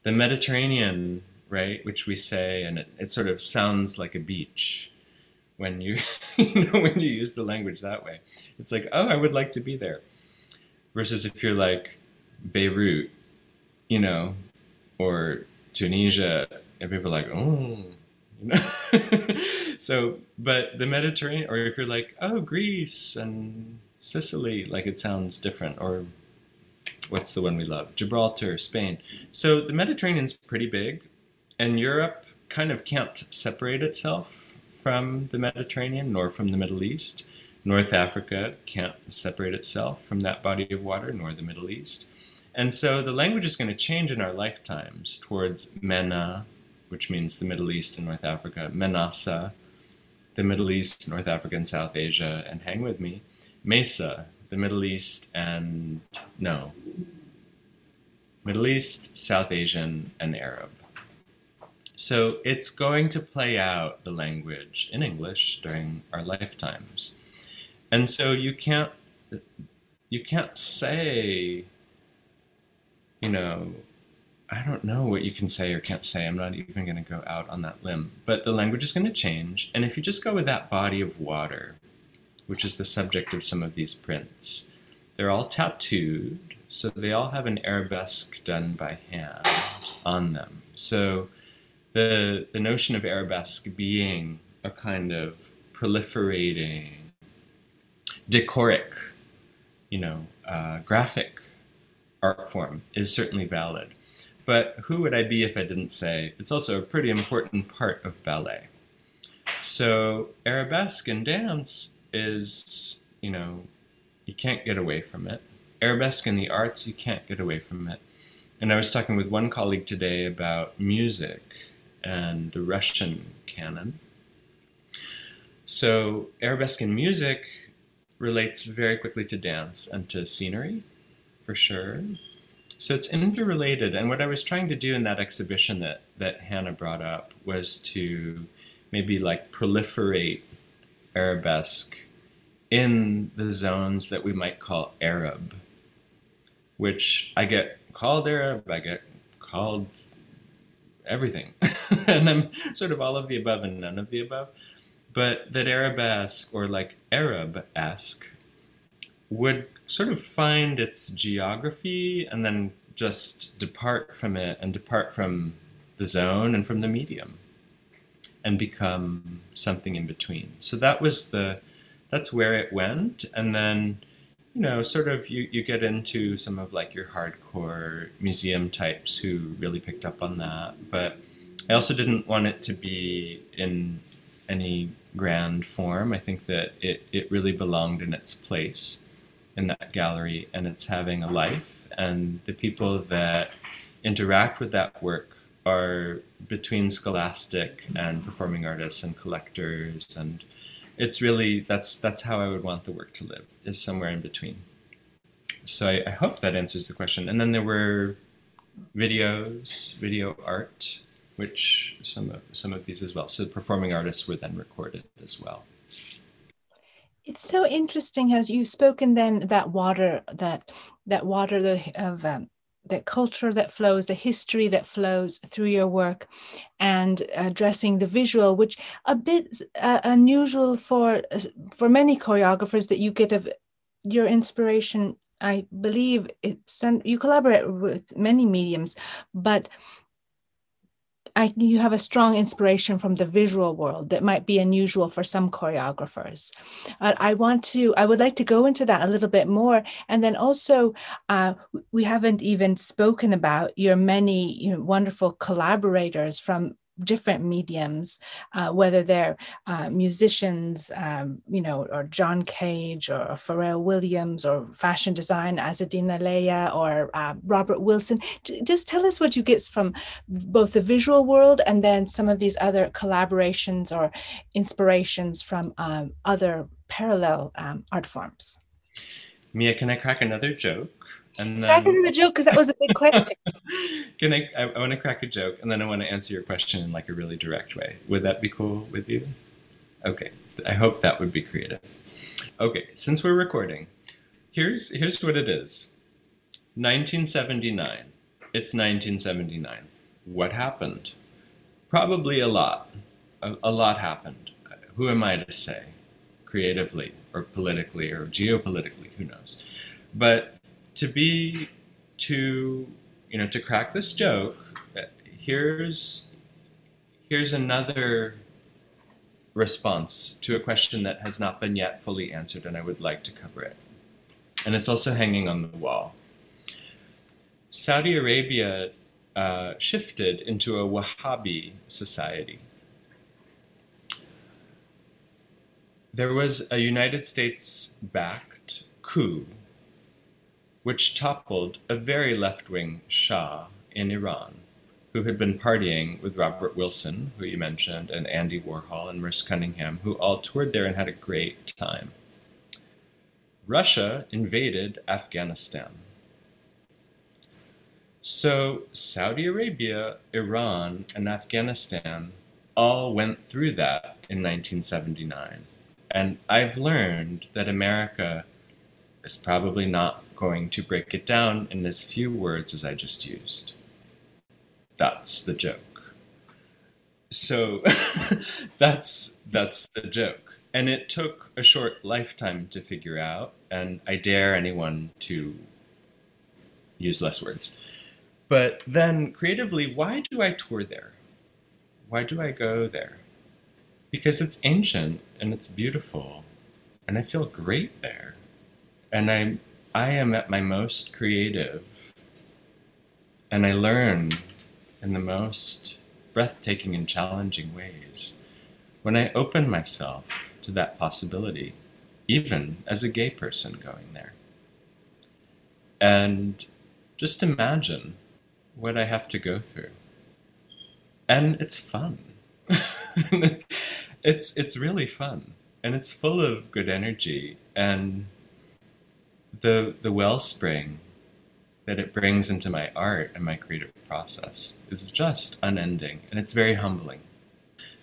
Speaker 4: the Mediterranean, right, which we say, and it, it sort of sounds like a beach when you, you know, when you use the language that way. It's like, oh, I would like to be there. Versus if you're like Beirut, you know, or Tunisia, and people are like, oh, you know. so, but the Mediterranean, or if you're like, oh, Greece and Sicily, like it sounds different. Or what's the one we love? Gibraltar, Spain. So the Mediterranean's pretty big, and Europe kind of can't separate itself from the Mediterranean nor from the Middle East. North Africa can't separate itself from that body of water, nor the Middle East. And so the language is going to change in our lifetimes towards Mena, which means the Middle East and North Africa, Menasa, the Middle East, North Africa, and South Asia, and hang with me, Mesa, the Middle East and no, Middle East, South Asian, and Arab. So it's going to play out the language in English during our lifetimes. And so you can't you can't say you know I don't know what you can say or can't say. I'm not even going to go out on that limb. But the language is going to change. And if you just go with that body of water, which is the subject of some of these prints, they're all tattooed. So they all have an arabesque done by hand on them. So the, the notion of arabesque being a kind of proliferating decoric, you know, uh, graphic art form is certainly valid. But who would I be if I didn't say it's also a pretty important part of ballet? So arabesque and dance is, you know, you can't get away from it. Arabesque in the arts, you can't get away from it. And I was talking with one colleague today about music and the Russian canon. So arabesque in music relates very quickly to dance and to scenery, for sure. So it's interrelated. And what I was trying to do in that exhibition that, that Hannah brought up was to maybe like proliferate arabesque in the zones that we might call Arab, which I get called Arab, I get called everything. and I'm sort of all of the above and none of the above. But that Arabesque or like Arab-esque would sort of find its geography and then just depart from it and depart from the zone and from the medium and become something in between. So that was the that's where it went. And then you know sort of you, you get into some of like your hardcore museum types who really picked up on that. But i also didn't want it to be in any grand form. I think that it, it really belonged in its place in that gallery and it's having a life. And the people that interact with that work are between scholastic and performing artists and collectors and it's really that's that's how I would want the work to live is somewhere in between. So I, I hope that answers the question. And then there were videos, video art, which some of some of these as well. So performing artists were then recorded as well.
Speaker 3: It's so interesting as you've spoken then that water that that water the, of um, the culture that flows, the history that flows through your work, and addressing the visual, which a bit uh, unusual for for many choreographers that you get a your inspiration. I believe it's you collaborate with many mediums, but I, you have a strong inspiration from the visual world that might be unusual for some choreographers. Uh, I want to, I would like to go into that a little bit more. And then also, uh, we haven't even spoken about your many you know, wonderful collaborators from different mediums, uh, whether they're uh, musicians, um, you know, or John Cage or Pharrell Williams or fashion design, Azzedine Alaïa or uh, Robert Wilson. Just tell us what you get from both the visual world and then some of these other collaborations or inspirations from um, other parallel um, art forms.
Speaker 4: Mia, can I crack another joke?
Speaker 3: And then crack the joke because that was a big question.
Speaker 4: Can I, I? I want to crack a joke, and then I want to answer your question in like a really direct way. Would that be cool with you? Okay, I hope that would be creative. Okay, since we're recording, here's here's what it is. 1979. It's 1979. What happened? Probably a lot. A, a lot happened. Who am I to say? Creatively or politically or geopolitically, who knows? But to be to you know to crack this joke here's here's another response to a question that has not been yet fully answered and i would like to cover it. And it's also hanging on the wall. Saudi arabia uh, shifted into a wahhabi society. There was a united states backed coup which toppled a very left wing Shah in Iran, who had been partying with Robert Wilson, who you mentioned, and Andy Warhol and Merce Cunningham, who all toured there and had a great time. Russia invaded Afghanistan. So Saudi Arabia, Iran, and Afghanistan all went through that in 1979. And I've learned that America is probably not going to break it down in as few words as I just used. That's the joke. So that's that's the joke. And it took a short lifetime to figure out, and I dare anyone to use less words. But then creatively, why do I tour there? Why do I go there? Because it's ancient and it's beautiful, and I feel great there. And I'm I am at my most creative and I learn in the most breathtaking and challenging ways when I open myself to that possibility, even as a gay person going there. And just imagine what I have to go through. And it's fun. it's it's really fun and it's full of good energy and the the wellspring that it brings into my art and my creative process is just unending and it's very humbling.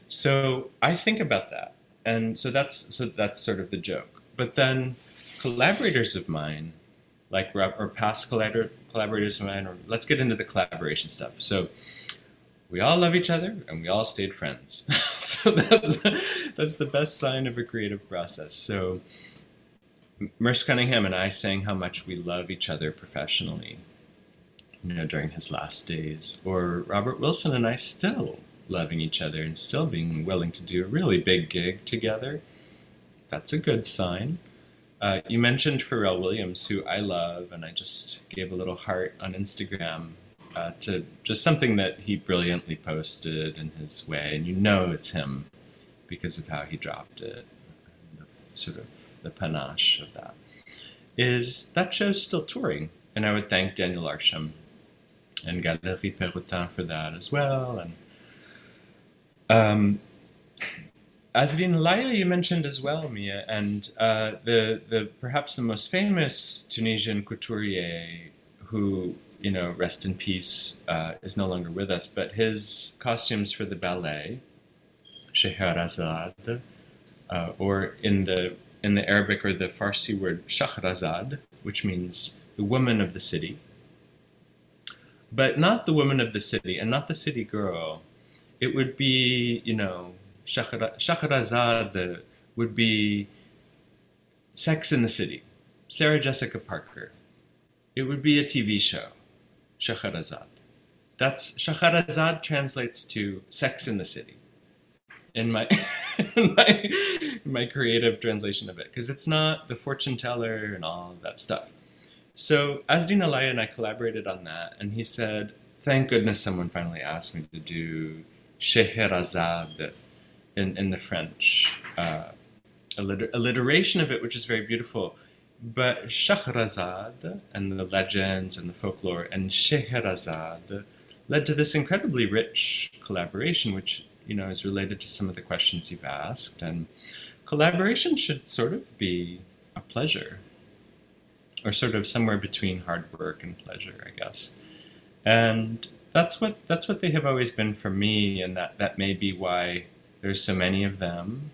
Speaker 4: So I think about that. And so that's so that's sort of the joke. But then collaborators of mine, like or past collaborators of mine, or let's get into the collaboration stuff. So we all love each other and we all stayed friends. so that's that's the best sign of a creative process. So Merce Cunningham and I sang how much we love each other professionally, you know, during his last days. Or Robert Wilson and I still loving each other and still being willing to do a really big gig together. That's a good sign. Uh, you mentioned Pharrell Williams, who I love, and I just gave a little heart on Instagram uh, to just something that he brilliantly posted in his way, and you know it's him because of how he dropped it, sort of the panache of that. Is that show's still touring, and I would thank Daniel Arsham and Galerie Perrotin for that as well, and um, Azzedine Alaïa, you mentioned as well, Mia, and uh, the the perhaps the most famous Tunisian couturier who you know rest in peace uh, is no longer with us, but his costumes for the ballet, Scheherazade, uh, or in the in the Arabic or the Farsi word Shahrazad, which means the woman of the city, but not the woman of the city and not the city girl. It would be you know Shahrazad would be Sex in the City, Sarah Jessica Parker. It would be a TV show, Shahrazad. That's Shahrazad translates to Sex in the City. In my, in my, my creative translation of it, because it's not the fortune teller and all that stuff. So Azzedine Alaïa and I collaborated on that, and he said, "Thank goodness someone finally asked me to do Scheherazade in, in the French, uh, alliter- alliteration of it, which is very beautiful. But Shahrazad and the legends and the folklore and Scheherazade led to this incredibly rich collaboration, which you know is related to some of the questions you've asked. And collaboration should sort of be a pleasure, or sort of somewhere between hard work and pleasure, I guess. And that's what that's what they have always been for me, and that that may be why there's so many of them,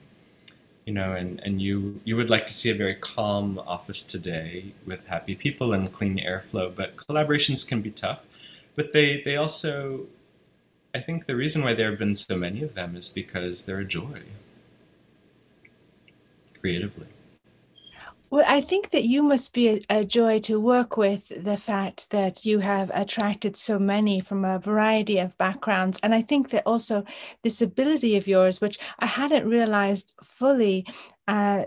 Speaker 4: you know, and, and you you would like to see a very calm office today with happy people and clean airflow. But collaborations can be tough. But they they also, I think the reason why there have been so many of them is because they're a joy creatively.
Speaker 3: Well, I think that you must be a, joy to work with the fact that you have attracted so many from a variety of backgrounds. And I think that also this ability of yours, which I hadn't realized fully, uh,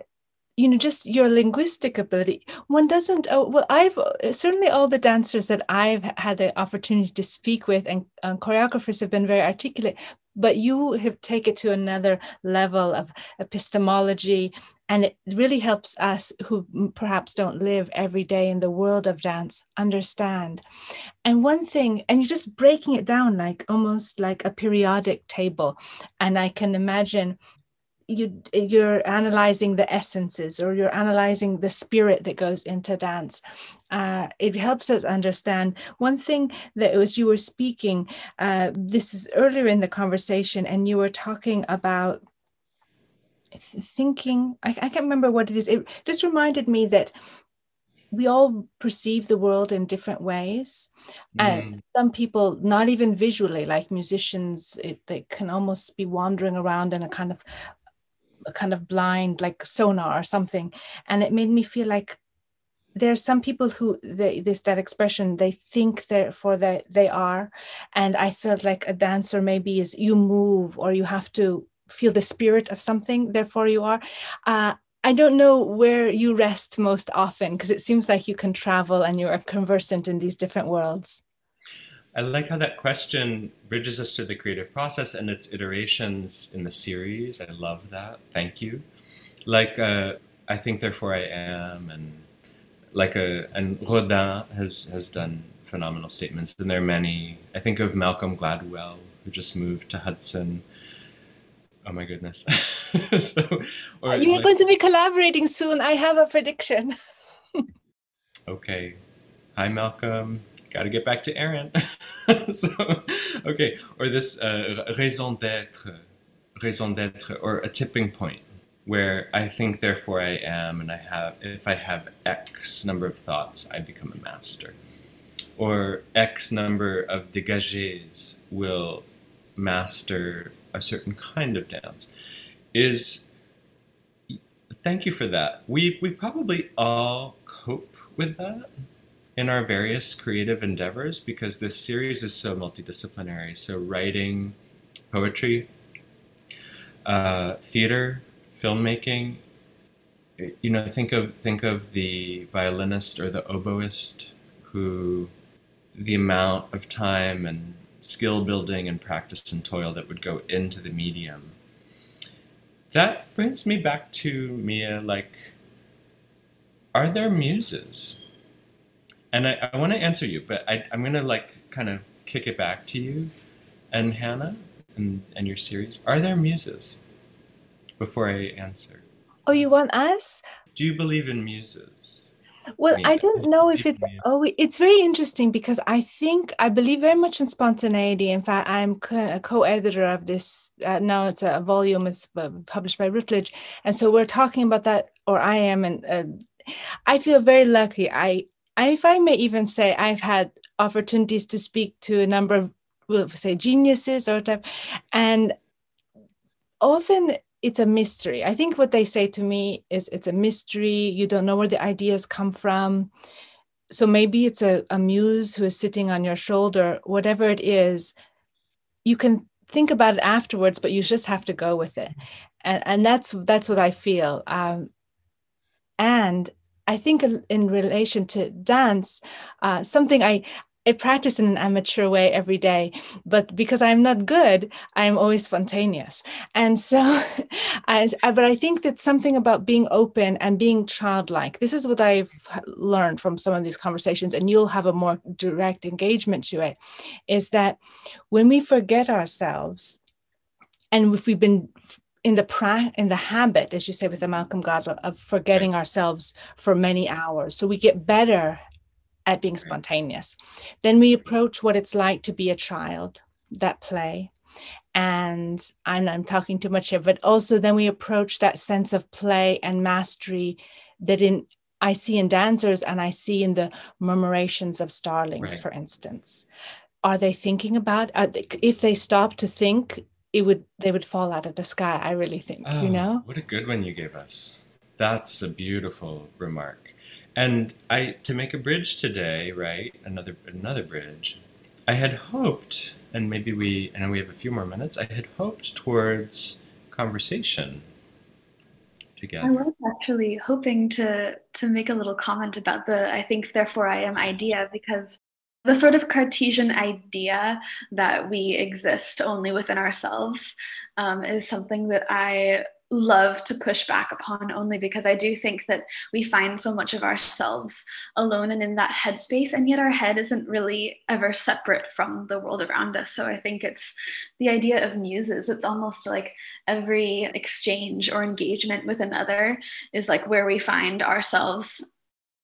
Speaker 3: you know just your linguistic ability. One doesn't oh, well i've uh, certainly all the dancers that i've had the opportunity to speak with and, and choreographers have been very articulate but you have taken it to another level of epistemology and it really helps us who perhaps don't live every day in the world of dance understand. And one thing and you're just breaking it down like almost like a periodic table and i can imagine you you're analyzing the essences or you're analyzing the spirit that goes into dance. Uh, it helps us understand. One thing that was you were speaking uh, this is earlier in the conversation and you were talking about thinking I, I can't remember what it is. It just reminded me that we all perceive the world in different ways. And mm. some people not even visually like musicians it, they can almost be wandering around in a kind of kind of blind like sonar or something. And it made me feel like there are some people who they, this that expression they think therefore they they are. And i felt like a dancer maybe is you move or you have to feel the spirit of something therefore you are. Uh, i don't know where you rest most often because it seems like you can travel and you're conversant in these different worlds
Speaker 4: I like how that question bridges us to the creative process and its iterations in the series. I love that. Thank you. Like, uh, I think, therefore, I am, and like a uh, and Rodin has has done phenomenal statements, and there are many. I think of Malcolm Gladwell, who just moved to Hudson. Oh my goodness!
Speaker 3: so, or You're like, going to be collaborating soon. I have a prediction.
Speaker 4: okay, hi Malcolm. Got to get back to Aaron. so, okay, or this uh, raison d'être, raison d'être, or a tipping point where I think, therefore I am, and I have, if I have X number of thoughts, I become a master. Or X number of dégagés will master a certain kind of dance. Is thank you for that. We we probably all cope with that in our various creative endeavors because this series is so multidisciplinary. So writing, poetry, uh, theater, filmmaking. You know, think of think of the violinist or the oboist who the amount of time and skill building and practice and toil that would go into the medium. That brings me back to Mia like are there muses? And I, I want to answer you, but I, I'm going to like kind of kick it back to you and Hannah and, and your series. Are there muses? Before I answer.
Speaker 3: Oh, you want us?
Speaker 4: Do you believe in muses?
Speaker 3: Well, I don't know if it. Oh, it's very interesting because I think I believe very much in spontaneity. In fact, I'm a co-editor of this. Uh, now it's a volume. It's uh, published by Routledge, and so we're talking about that. Or I am, and uh, I feel very lucky. I, I, if I may even say, I've had opportunities to speak to a number of, we'll say, geniuses or type, and often it's a mystery. I think what they say to me is it's a mystery. You don't know where the ideas come from. So maybe it's a, a muse who is sitting on your shoulder, whatever it is, you can think about it afterwards, but you just have to go with it. And, and that's that's what I feel. Um, and I think in relation to dance, uh, something I I practice in an amateur way every day, but because I'm not good, I'm always spontaneous. And so, but I think that something about being open and being childlike, this is what I've learned from some of these conversations, and you'll have a more direct engagement to it, is that when we forget ourselves, and if we've been in the pra- in the habit, as you say with the Malcolm Gladwell, of forgetting ourselves for many hours, so we get better at being spontaneous. Then we approach what it's like to be a child, that play. And I'm, I'm talking too much here, but also then we approach that sense of play and mastery that in I see in dancers and I see in the murmurations of starlings, right. for instance. Are they thinking about they, if they stop to think, it would they would fall out of the sky. I really think, oh, you know.
Speaker 4: What a good one you gave us. That's a beautiful remark. And I to make a bridge today, right? Another another bridge. I had hoped, and maybe we and we have a few more minutes. I had hoped towards conversation together. I
Speaker 2: was actually hoping to to make a little comment about the I think therefore I am idea because the sort of Cartesian idea that we exist only within ourselves um, is something that I love to push back upon only because I do think that we find so much of ourselves alone and in that headspace, and yet our head isn't really ever separate from the world around us. So I think it's the idea of muses. It's almost like every exchange or engagement with another is like where we find ourselves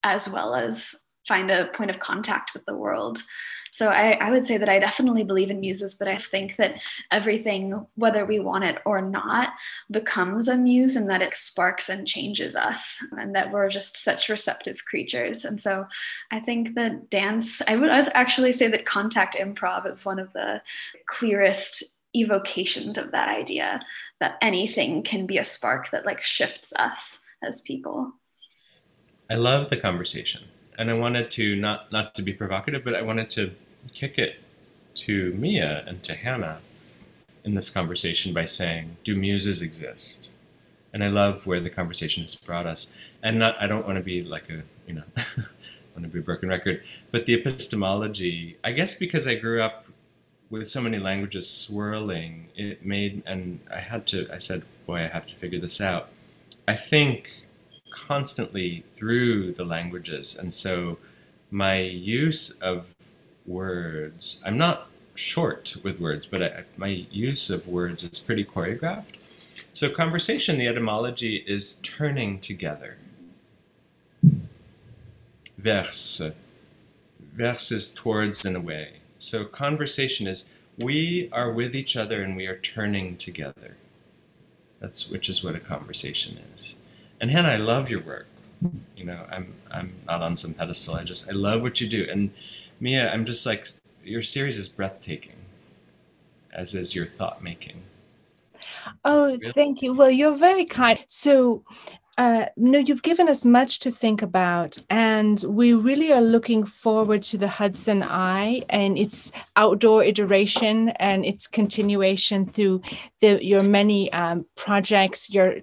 Speaker 2: as well as find a point of contact with the world. So I, I, would say that I definitely believe in muses, but I think that everything, whether we want it or not, becomes a muse and that it sparks and changes us, and that we're just such receptive creatures. And so I think that dance, I would actually say that contact improv is one of the clearest evocations of that idea that anything can be a spark that like shifts us as people.
Speaker 4: I love the conversation and I wanted to not not to be provocative, but I wanted to kick it to Mia and to Hannah in this conversation by saying, "Do muses exist?" And I love where the conversation has brought us. And not, I don't want to be like a, you know, I want to be a broken record, but the epistemology. I guess because I grew up with so many languages swirling, it made, and I had to. I said, "Boy, I have to figure this out." I think constantly through the languages, and so my use of words. I'm not short with words, but I, my use of words is pretty choreographed. So, conversation, the etymology is turning together. Verse, versus towards and away. So conversation is we are with each other and we are turning together. That's which is what a conversation is. And Hannah, I love your work. You know, I'm I'm not on some pedestal. I just I love what you do. And Mia, I'm just like your series is breathtaking, as is your thought making.
Speaker 3: Oh, thank you. Well, you're very kind. So, uh, no, you've given us much to think about, and we really are looking forward to the Hudson Eye and its outdoor iteration and its continuation through the, your many um, projects, your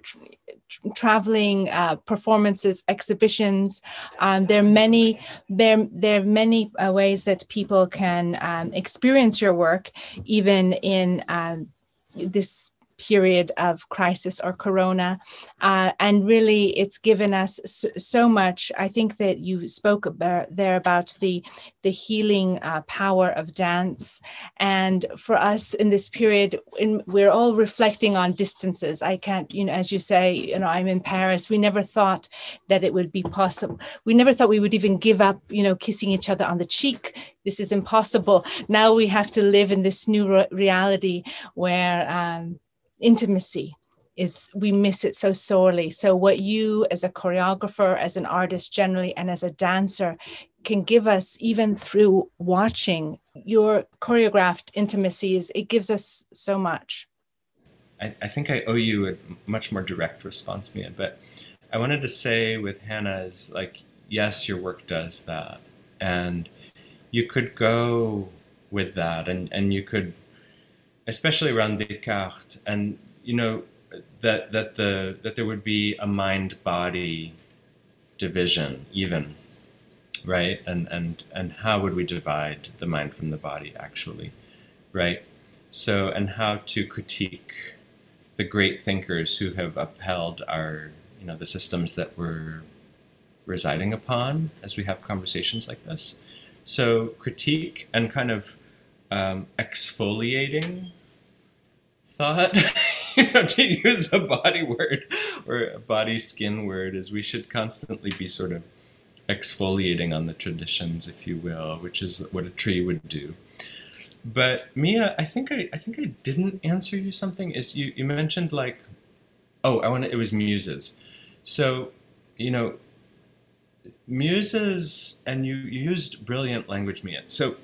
Speaker 3: traveling uh, performances, exhibitions. Um, there are many there there are many uh, ways that people can um, experience your work, even in um, this period of crisis or corona. Uh, and really it's given us so, so, much. I think that you spoke about there about the the healing uh, power of dance. And for us in this period in, we're all reflecting on distances. I can't you know as you say you know i'm in paris. We never thought that it would be possible. We never thought we would even give up you know kissing each other on the cheek. This is impossible. Now we have to live in this new re- reality where um, intimacy is we miss it so sorely. So what you as a choreographer as an artist generally and as a dancer can give us even through watching your choreographed intimacies it gives us so much.
Speaker 4: I, I think i owe you a much more direct response mia but i wanted to say with hannah is like yes your work does that. And you could go with that and and you could especially around Descartes, and you know that that the that there would be a mind body division even right? And and and how would we divide the mind from the body actually right? So and how to critique the great thinkers who have upheld our you know the systems that we're residing upon as we have conversations like this. So critique and kind of um, exfoliating thought you know, to use a body word or a body skin word is we should constantly be sort of exfoliating on the traditions, if you will, which is what a tree would do. But Mia, I think I, I think I didn't answer you something. Is you, you mentioned like, oh, I want it was muses. So, you know, muses, and you, you used brilliant language, Mia. So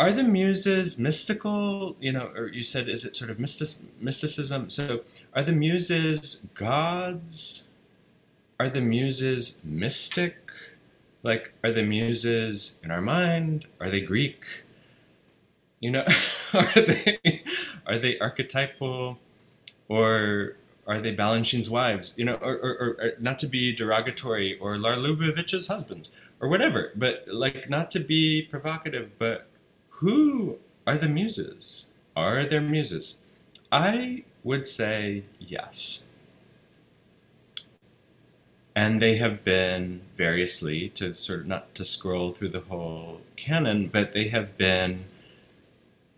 Speaker 4: are the muses mystical? You know, or you said, is it sort of mystic, mysticism? So, are the muses gods? Are the muses mystic? Like, are the muses in our mind? Are they Greek? You know, are they are they archetypal, or are they Balanchine's wives? You know, or, or, or not to be derogatory, or Lar Lubovitch's husbands, or whatever. But like, not to be provocative, but who are the muses? Are there muses? I would say yes. And they have been variously to sort of not to scroll through the whole canon, but they have been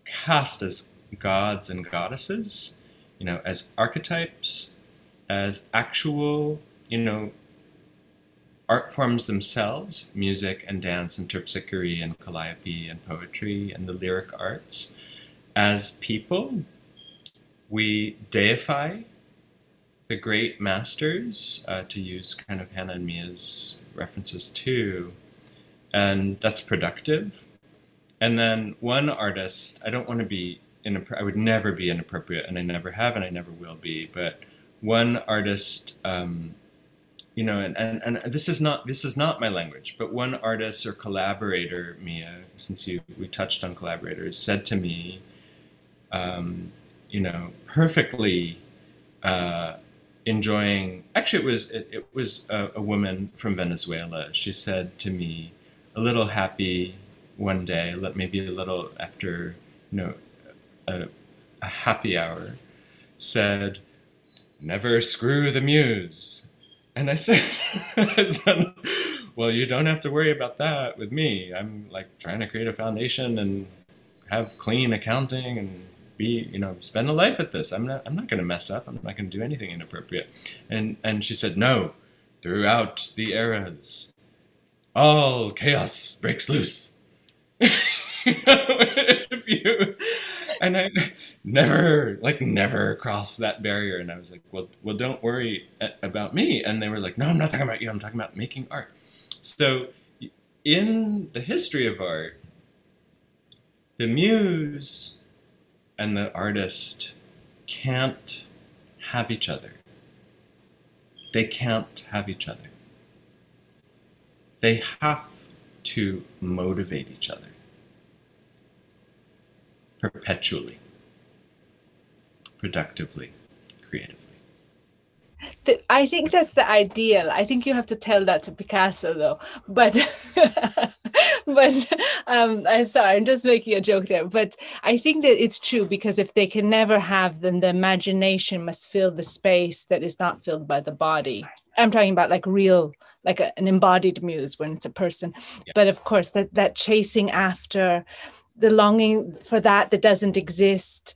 Speaker 4: cast as gods and goddesses, you know, as archetypes, as actual, you know, art forms themselves, music and dance and terpsichore and calliope and poetry and the lyric arts, as people, we deify the great masters, uh, to use kind of Hannah and Mia's references too, and that's productive. And then one artist, I don't want to be inappro- I would never be inappropriate, and I never have, and I never will be. But one artist um, you know, and, and, and this is not this is not my language, but one artist or collaborator, Mia, since you we touched on collaborators, said to me, um, you know, perfectly uh, enjoying. Actually, it was it, it was a, a, woman from Venezuela. She said to me, a little happy one day, let maybe a little after, you know, a, a happy hour, said, "Never screw the muse." And I said, I said, well, you don't have to worry about that with me. I'm like trying to create a foundation and have clean accounting and be, you know, spend a life at this. I'm not, I'm not going to mess up. I'm not going to do anything inappropriate. And, and she said, no, throughout the eras, all chaos breaks loose. if you and I never like never crossed that barrier, and I was like, well, well, don't worry about me. And they were like, no, I'm not talking about you. I'm talking about making art. So, in the history of art, the muse and the artist can't have each other. They can't have each other. They have to motivate each other perpetually, productively, creatively.
Speaker 3: I think that's the ideal. I think you have to tell that to Picasso, though. But, but um, I'm sorry, I'm just making a joke there. But I think that it's true because if they can never have, then the imagination must fill the space that is not filled by the body. I'm talking about like real, like a, an embodied muse when it's a person. Yeah. But of course, that that chasing after the longing for that that doesn't exist,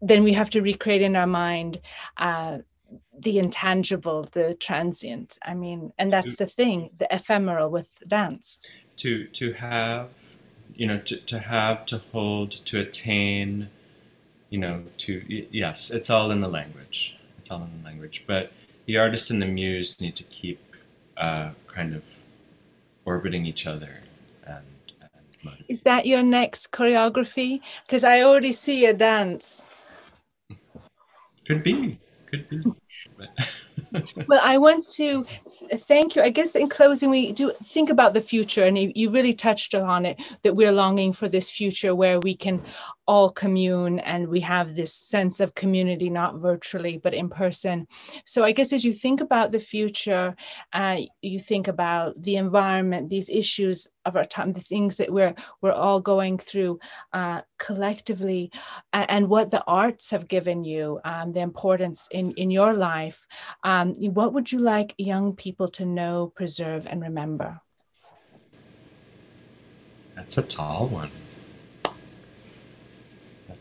Speaker 3: then we have to recreate in our mind. Uh, the intangible, the transient. I mean, and that's the thing, the ephemeral with dance.
Speaker 4: To to have, you know, to, to have, to hold, to attain, you know, to yes, it's all in the language. It's all in the language. But the artist and the muse need to keep uh, kind of orbiting each other.
Speaker 3: Is that your next choreography? Because I already see a dance.
Speaker 4: Could be. Could be.
Speaker 3: well, I want to thank you. I guess in closing, we do think about the future, and you, you really touched on it that we're longing for this future where we can all commune and we have this sense of community not virtually but in person. So i guess as you think about the future uh, you think about the environment these issues of our time the things that we're we're all going through uh, collectively and, and, what the arts have given you um, the importance in in your life um, what would you like young people to know preserve and remember?
Speaker 4: That's a tall one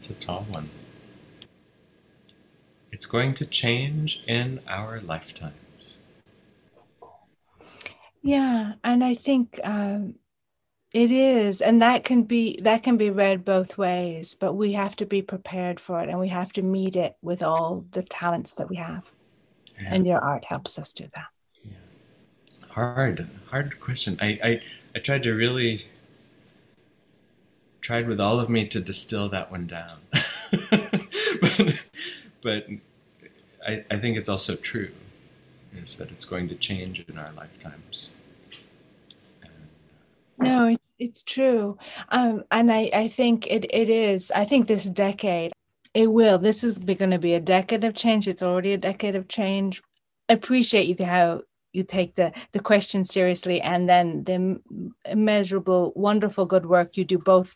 Speaker 4: that's a tall one. It's going to change in our lifetimes.
Speaker 3: Yeah, and I think um, it is, and that can be that can be read both ways. But we have to be prepared for it, and we have to meet it with all the talents that we have. Yeah. And your art helps us do that.
Speaker 4: Yeah. Hard, hard question. I, I I tried to really tried with all of me to distill that one down. but, but I, I think it's also true, is that it's going to change in our lifetimes.
Speaker 3: No, it's it's true, um, and I I think it it is. I think this decade, it will. This is going to be a decade of change. It's already a decade of change. I appreciate you how you take the the question seriously, and then the immeasurable, wonderful good work you do both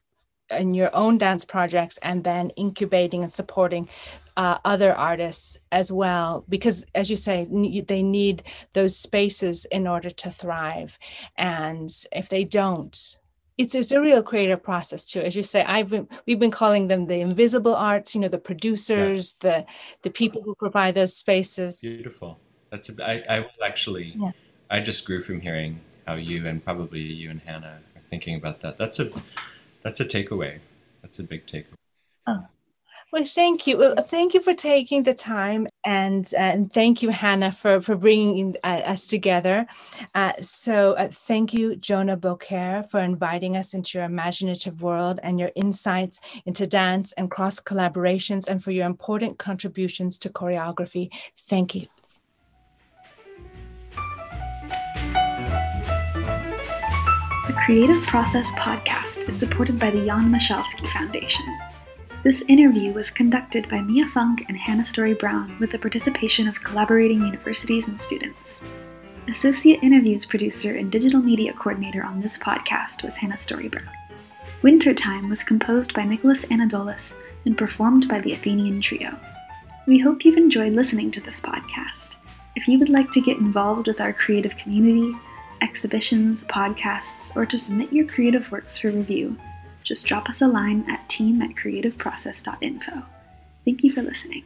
Speaker 3: in your own dance projects and then incubating and supporting uh, other artists as well. Because as you say they need those spaces in order to thrive. And if they don't it's, it's a real creative process too. As you say i've been we've been calling them the invisible arts you know the producers yes. the the people who provide those spaces.
Speaker 4: Beautiful. That's a, I, I will actually yeah. i just grew from hearing how you and probably you and hannah are thinking about that. That's a that's a takeaway. That's a big takeaway.
Speaker 3: Oh. Well, thank you. Well, thank you for taking the time, and uh, and thank you, Hannah, for for bringing uh, us together. Uh, so, uh, thank you, Jonah Bokaer, for inviting us into your imaginative world and your insights into dance and cross collaborations, and for your important contributions to choreography. Thank you.
Speaker 2: Creative Process podcast is supported by the Jan Michalski Foundation. This interview was conducted by Mia Funk and Hannah Story Brown with the participation of collaborating universities and students. Associate interviews producer and digital media coordinator on this podcast was Hannah Story Brown. Wintertime was composed by Nikolas Anadolis and performed by the Athenian Trio. We hope you've enjoyed listening to this podcast. If you would like to get involved with our creative community, exhibitions, podcasts, or to submit your creative works for review, just drop us a line at team at creativeprocess.info. Thank you for listening.